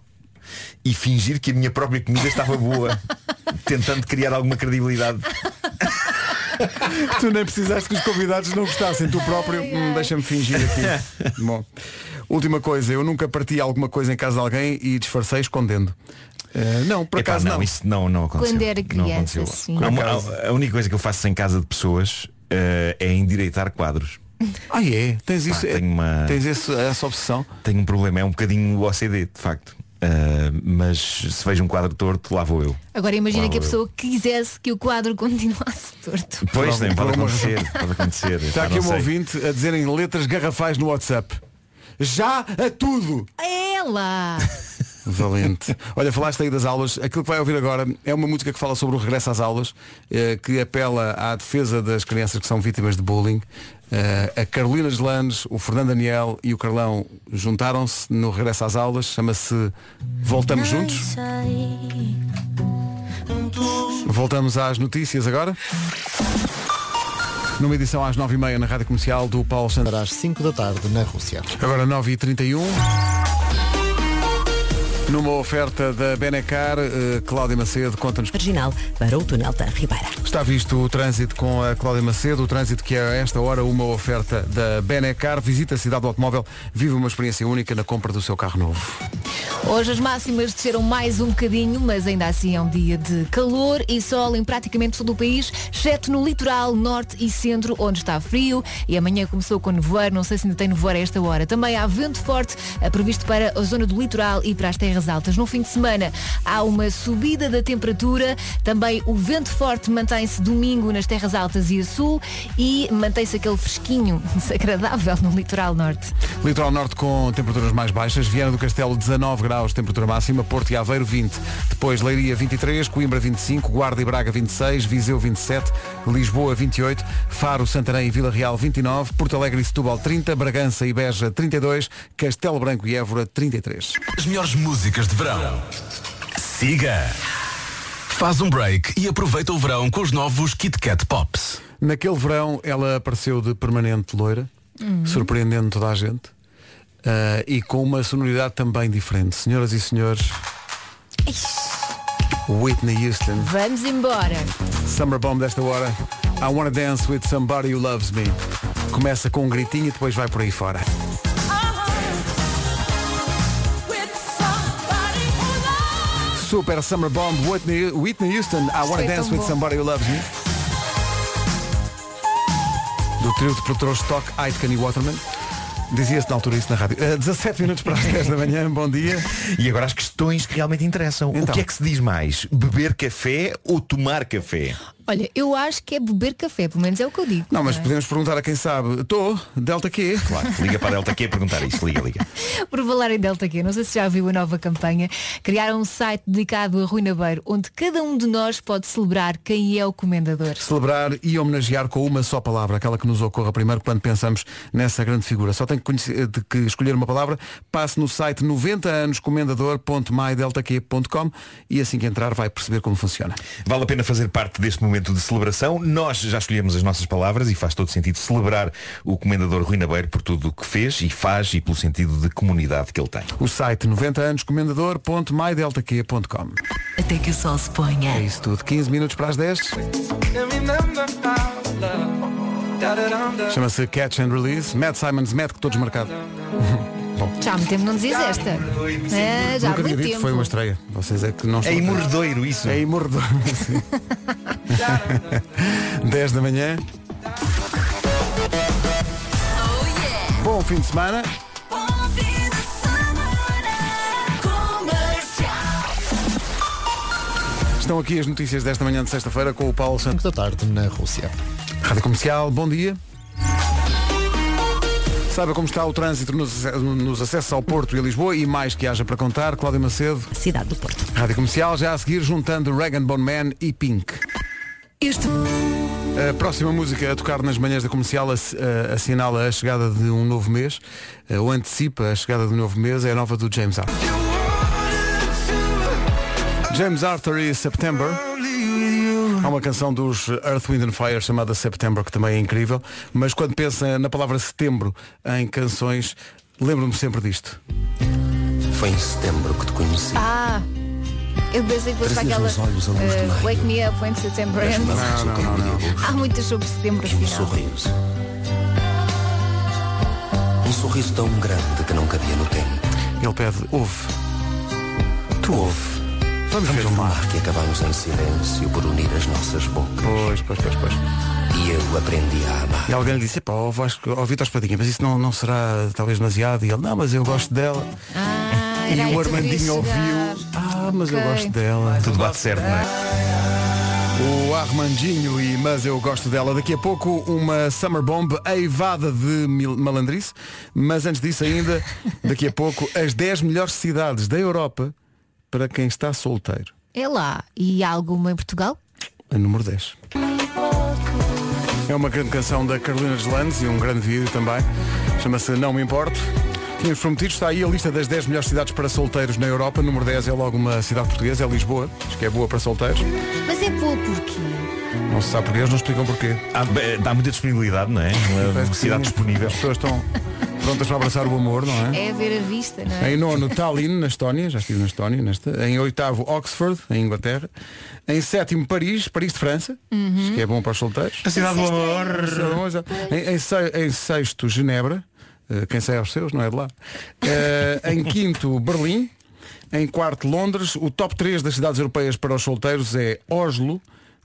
e fingir que a minha própria comida estava boa, tentando criar alguma credibilidade. Tu nem precisaste que os convidados não gostassem. Tu próprio, hum, deixa-me fingir aqui. Bom, última coisa, eu nunca parti alguma coisa em casa de alguém e disfarcei escondendo. Eh, não, por Epá, acaso não, não. isso não, não aconteceu. Quando era Não criança, aconteceu. sim. Há- a única coisa que eu faço em casa de pessoas eh, é endireitar quadros. Ah é? Tens isso? Pá, tenho uma- Tens esse- essa obsessão? Tenho um problema, é um bocadinho OCD, de facto. Eh, mas se vejo um quadro torto, lá vou eu. Agora imagina que a vou eu. pessoa quisesse que o quadro continuasse torto. Pois, tem, pode acontecer, pode acontecer. Está aqui não um sei. ouvinte a dizerem letras garrafais no WhatsApp. Já a tudo! Ela! Valente. Olha, falaste aí das aulas. Aquilo que vai ouvir agora é uma música que fala sobre o regresso às aulas, eh, que apela à defesa das crianças que são vítimas de bullying. Eh, a Carolina Gelandes, o Fernando Daniel e o Carlão juntaram-se no regresso às aulas. Chama-se Voltamos Juntos. Voltamos às notícias agora. Numa edição às 9h30 na Rádio Comercial do Paulo Santos. Às 5 da tarde na Rússia. Agora 9h31. Numa oferta da Benecar, eh, Cláudia Macedo conta-nos. Marginal para o túnel da Ribeira. Está visto o trânsito com a Cláudia Macedo, o trânsito que é a esta hora uma oferta da Benecar. Visita a cidade do automóvel, vive uma experiência única na compra do seu carro novo. Hoje as máximas desceram mais um bocadinho, mas ainda assim é um dia de calor e sol em praticamente todo o país, exceto no litoral norte e centro, onde está frio. E amanhã começou com nevoeiro, não sei se ainda tem nevoeiro a esta hora. Também há vento forte eh, previsto para a zona do litoral e para as terras altas. No fim de semana há uma subida da temperatura, também o vento forte mantém-se domingo nas terras altas e a sul e mantém-se aquele fresquinho desagradável no litoral norte. Litoral Norte com temperaturas mais baixas, Viana do Castelo 19 graus, temperatura máxima, Porto e Aveiro 20, depois Leiria 23, Coimbra 25, Guarda e Braga 26, Viseu 27, Lisboa 28, Faro, Santarém e Vila Real 29, Porto Alegre e Setúbal 30, Bragança e Beja 32, Castelo Branco e Évora 33. As melhores músicas de verão. Siga. Faz um break e aproveita o verão com os novos Kit Kat Pops. Naquele verão ela apareceu de permanente loira, surpreendendo toda a gente, ah, e com uma sonoridade também diferente. Senhoras e senhores, Whitney Houston. Vamos embora. Summer Bomb desta hora. I Wanna Dance With Somebody Who Loves Me. Começa com um gritinho e depois vai por aí fora. Super Summer Bomb, Whitney, Whitney Houston, I Wanna Foi Dance With bom. Somebody Who Loves Me. Do trio de produtores Stock, Aitken e Waterman. Dizia-se na altura isso na rádio. Eh, 17 minutos para as 10 da manhã, bom dia. E agora as questões que realmente interessam. O Então. que é que se diz mais? Beber café ou tomar café? Olha, eu acho que é beber café, pelo menos é o que eu digo. Não, mas é? podemos perguntar a quem sabe. Estou, Delta Q. Claro, liga para a Delta Q a perguntar isso. Liga, liga. Por falar em Delta Q, não sei se já viu a nova campanha. Criaram um site dedicado a Rui Nabeiro, onde cada um de nós pode celebrar quem é o comendador. Celebrar e homenagear com uma só palavra, aquela que nos ocorra primeiro quando pensamos nessa grande figura. Só tem que, conhecer- que escolher uma palavra, passe no site 90anoscomendador.mydeltaq.com e assim que entrar vai perceber como funciona. Vale a pena fazer parte deste momento de celebração. Nós já escolhemos as nossas palavras e faz todo sentido celebrar o comendador Rui Nabeiro por tudo o que fez e faz e pelo sentido de comunidade que ele tem. O site 90anoscomendador.mydeltaq.com Até que o sol se ponha. É isso tudo. 15 minutos para as 10. Chama-se Catch and Release. Matt Simons, Matt, que todos marcado. Bom, Já há muito tempo não dizias esta. É, já há nunca tinha muito dito, tempo. foi uma estreia. Vocês é que não É imorredoiro isso. É imorredoiro. sim. 10 da manhã. Bom fim de semana. Estão aqui as notícias desta manhã de sexta-feira com o Paulo Santos. da tarde na Rússia. Rádio Comercial, bom dia. Saiba como está o trânsito nos, nos acessos ao Porto e a Lisboa e mais que haja para contar. Cláudia Macedo. Cidade do Porto. Rádio Comercial, já a seguir juntando Regan Bone Man e Pink. Este A próxima música a tocar nas manhãs da comercial ass- assinala a chegada de um novo mês, eh, ou antecipa a chegada de um novo mês, é a nova do James Arthur. James Arthur e September. Há uma canção dos Earth, Wind and Fire chamada September que também é incrível, mas quando pensa na palavra setembro em canções, lembro-me sempre disto. Foi em setembro que te conheci. Ah, eu pensei que fosse Trazias aquela maio. Wake Me Up When September Ends. Não, não, não, não. Há muitas sobre setembro E um sorriso. Um sorriso tão grande que não cabia no tempo. Ele pede, ouve. Tu ouve. Vamos ver o mar. que acabamos em silêncio por unir as nossas bocas. Pois, pois, pois, pois. E eu aprendi a amar. E alguém lhe disse, pá, ó Vasco, ó Vitor Espadinha, mas isso não, não será talvez demasiado? E ele, não, mas eu gosto dela. Ah, e o que Armandinho ouviu. Ah, mas eu gosto dela. Tudo bate certo, não é? O Armandinho e Mas Eu Gosto Dela. Daqui a pouco uma Summer Bomb eivada de mil- malandrice. Mas antes disso ainda, daqui a pouco, as 10 melhores cidades da Europa para quem está solteiro. É lá. E há alguma em Portugal? A número 10. É uma grande canção da Carolina Deslandes e um grande vídeo também. Chama-se Não Me Importo. Tínhamos prometido, está aí a lista das 10 melhores cidades para solteiros na Europa. Número 10 é logo uma cidade portuguesa, é Lisboa. Diz que é boa para solteiros. Mas é pouco porquê? Não se sabe porquê, eles não explicam porquê. Há, dá muita disponibilidade, não é? Uma cidade sim. disponível. As pessoas estão prontas para abraçar o amor, não é? É ver a vista, não é? Em nono, Tallinn, na Estónia, já estive na Estónia, nesta. Em oitavo, Oxford, em Inglaterra. Em sétimo, Paris, Paris de França, Uhum. Que é bom para os solteiros. A cidade do amor. Em, em, em sexto, Genebra, quem sai aos seus, não é de lá. Eh, em quinto, Berlim. Em quarto, Londres. O top 3 das cidades europeias para os solteiros é Oslo,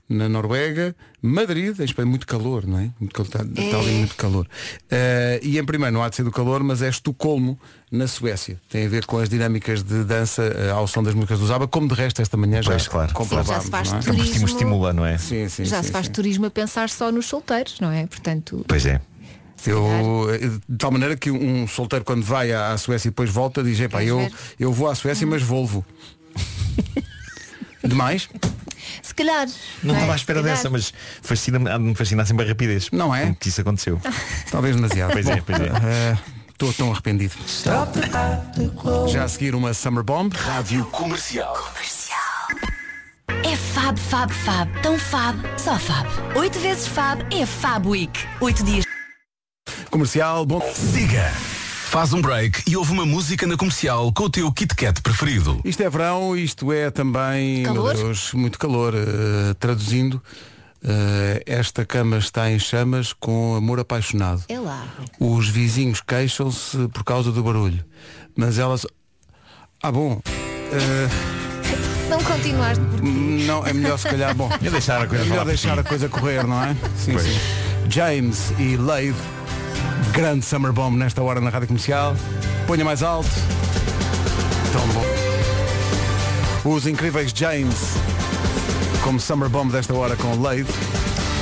na Noruega, Madrid, em Espanha, muito calor, não é? Muito calor, está, está ali muito calor. Eh, e em primeiro, não há de ser do calor, mas é Estocolmo, na Suécia. Tem a ver com as dinâmicas de dança eh, ao som das músicas do Zaba, como de resto esta manhã já Pois, claro. comprovámos. Sim, já se faz não é? turismo. Estímulo estimula, não é? Sim, sim, Já sim, se faz sim. turismo a pensar só nos solteiros, não é? Portanto, Pois é. Eu, eh, de tal maneira que um solteiro quando vai à à Suécia e depois volta diz, epá, eu, ver? eu vou à Suécia, mas Volvo. Demais? se calhar. Não é? estava à espera dessa, mas fascina-me me fascinar sempre a rapidez. Não é? Que isso aconteceu. Talvez demasiado. Pois é, pois é. Estou tão arrependido. Já a seguir uma Summer Bomb. Rádio Comercial. É Fab, Fab, Fab. Tão Fab, só Fab. Oito vezes Fab é Fab Week. Oito dias. Comercial, bom. Siga. Faz um break e ouve uma música na comercial com o teu Kit Kat preferido. Isto é verão, isto é também, Calor? meu Deus, muito calor. Eh, traduzindo, eh, esta cama está em chamas com amor apaixonado. É lá. Os vizinhos queixam-se por causa do barulho. Mas elas. Ah bom. eh, Não continuaste porque não, é melhor se calhar. Bom. É deixar a coisa É melhor deixar a coisa correr, não é? Sim, Pois. sim. James e Lade, grande Summer Bomb nesta hora na Rádio Comercial. Ponha mais alto. Tão bom. Os incríveis James como Summer Bomb desta hora com Lade.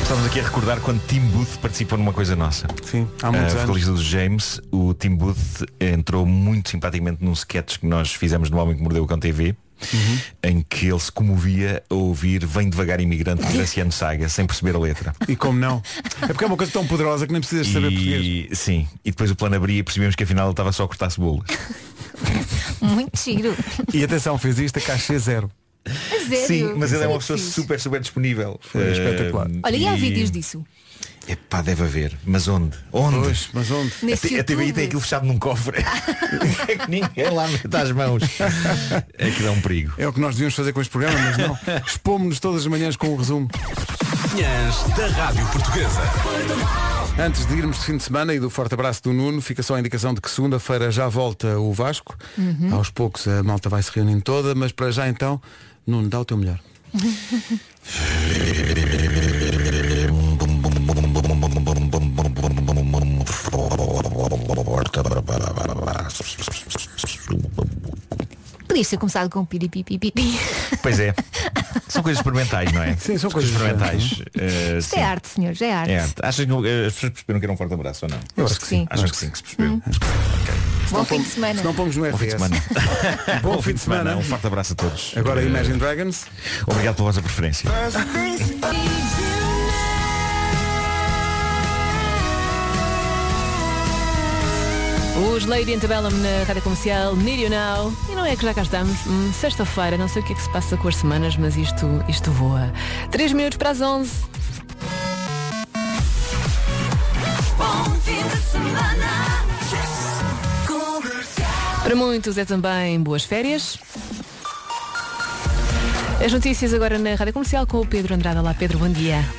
Estamos aqui a recordar quando Tim Booth participou numa coisa nossa. Sim, há muitos a anos. vocalista do James, o Tim Booth entrou muito simpaticamente num sketch que nós fizemos no Homem que Mordeu o Cão TV. Uhum. Em que ele se comovia a ouvir Vem devagar imigrante de Graciano Saga sem perceber a letra. E como não? É porque é uma coisa tão poderosa que nem precisas saber português. E, sim, e depois o plano abria e percebemos que afinal ele estava só a cortar cebolas. Muito giro. E atenção, fez isto a caixa zero. Sim, mas ele é uma Muito pessoa fixe. super, super disponível. Foi Eh, espetacular. Olha, e há vídeos disso? Epá, deve haver. Mas onde? Onde? Pois, mas onde? A, a TVI tem aquilo fechado num cofre. é que ninguém lá mete as mãos. É que dá um perigo. É o que nós devíamos fazer com este programa, mas não. Expomos-nos todas as manhãs com um resumo. Manhãs da Rádio Portuguesa. Antes de irmos de fim de semana e do forte abraço do Nuno, fica só a indicação de que segunda-feira já volta o Vasco. Uhum. Aos poucos a malta vai se reunindo toda, mas para já então, Nuno, dá o teu melhor. Podias ter começado com piripipipipi. Pois é. São coisas experimentais, não é? Sim, são coisas experimentais. Eh, Isto sim. é arte, senhores, é arte. É arte. Achas que eh, as pessoas perceberam que era um forte abraço ou não? Eu acho que sim. Acho que sim, que se percebeu. Hum. Bom fim de semana. Se não pomos no Bom fim de semana. Bom fim de semana. Um forte abraço a todos. Agora Eh, Imagine Dragons. Obrigado pela vossa preferência. Os Lady Antebellum na Rádio Comercial, Need You Now. E não é que já cá estamos. Hum, Sexta-feira, não sei o que é que se passa com as semanas, mas isto, isto voa. Três minutos para as 11. Para muitos é também boas férias. As notícias agora na Rádio Comercial com o Pedro Andrada. Lá, Pedro, bom dia.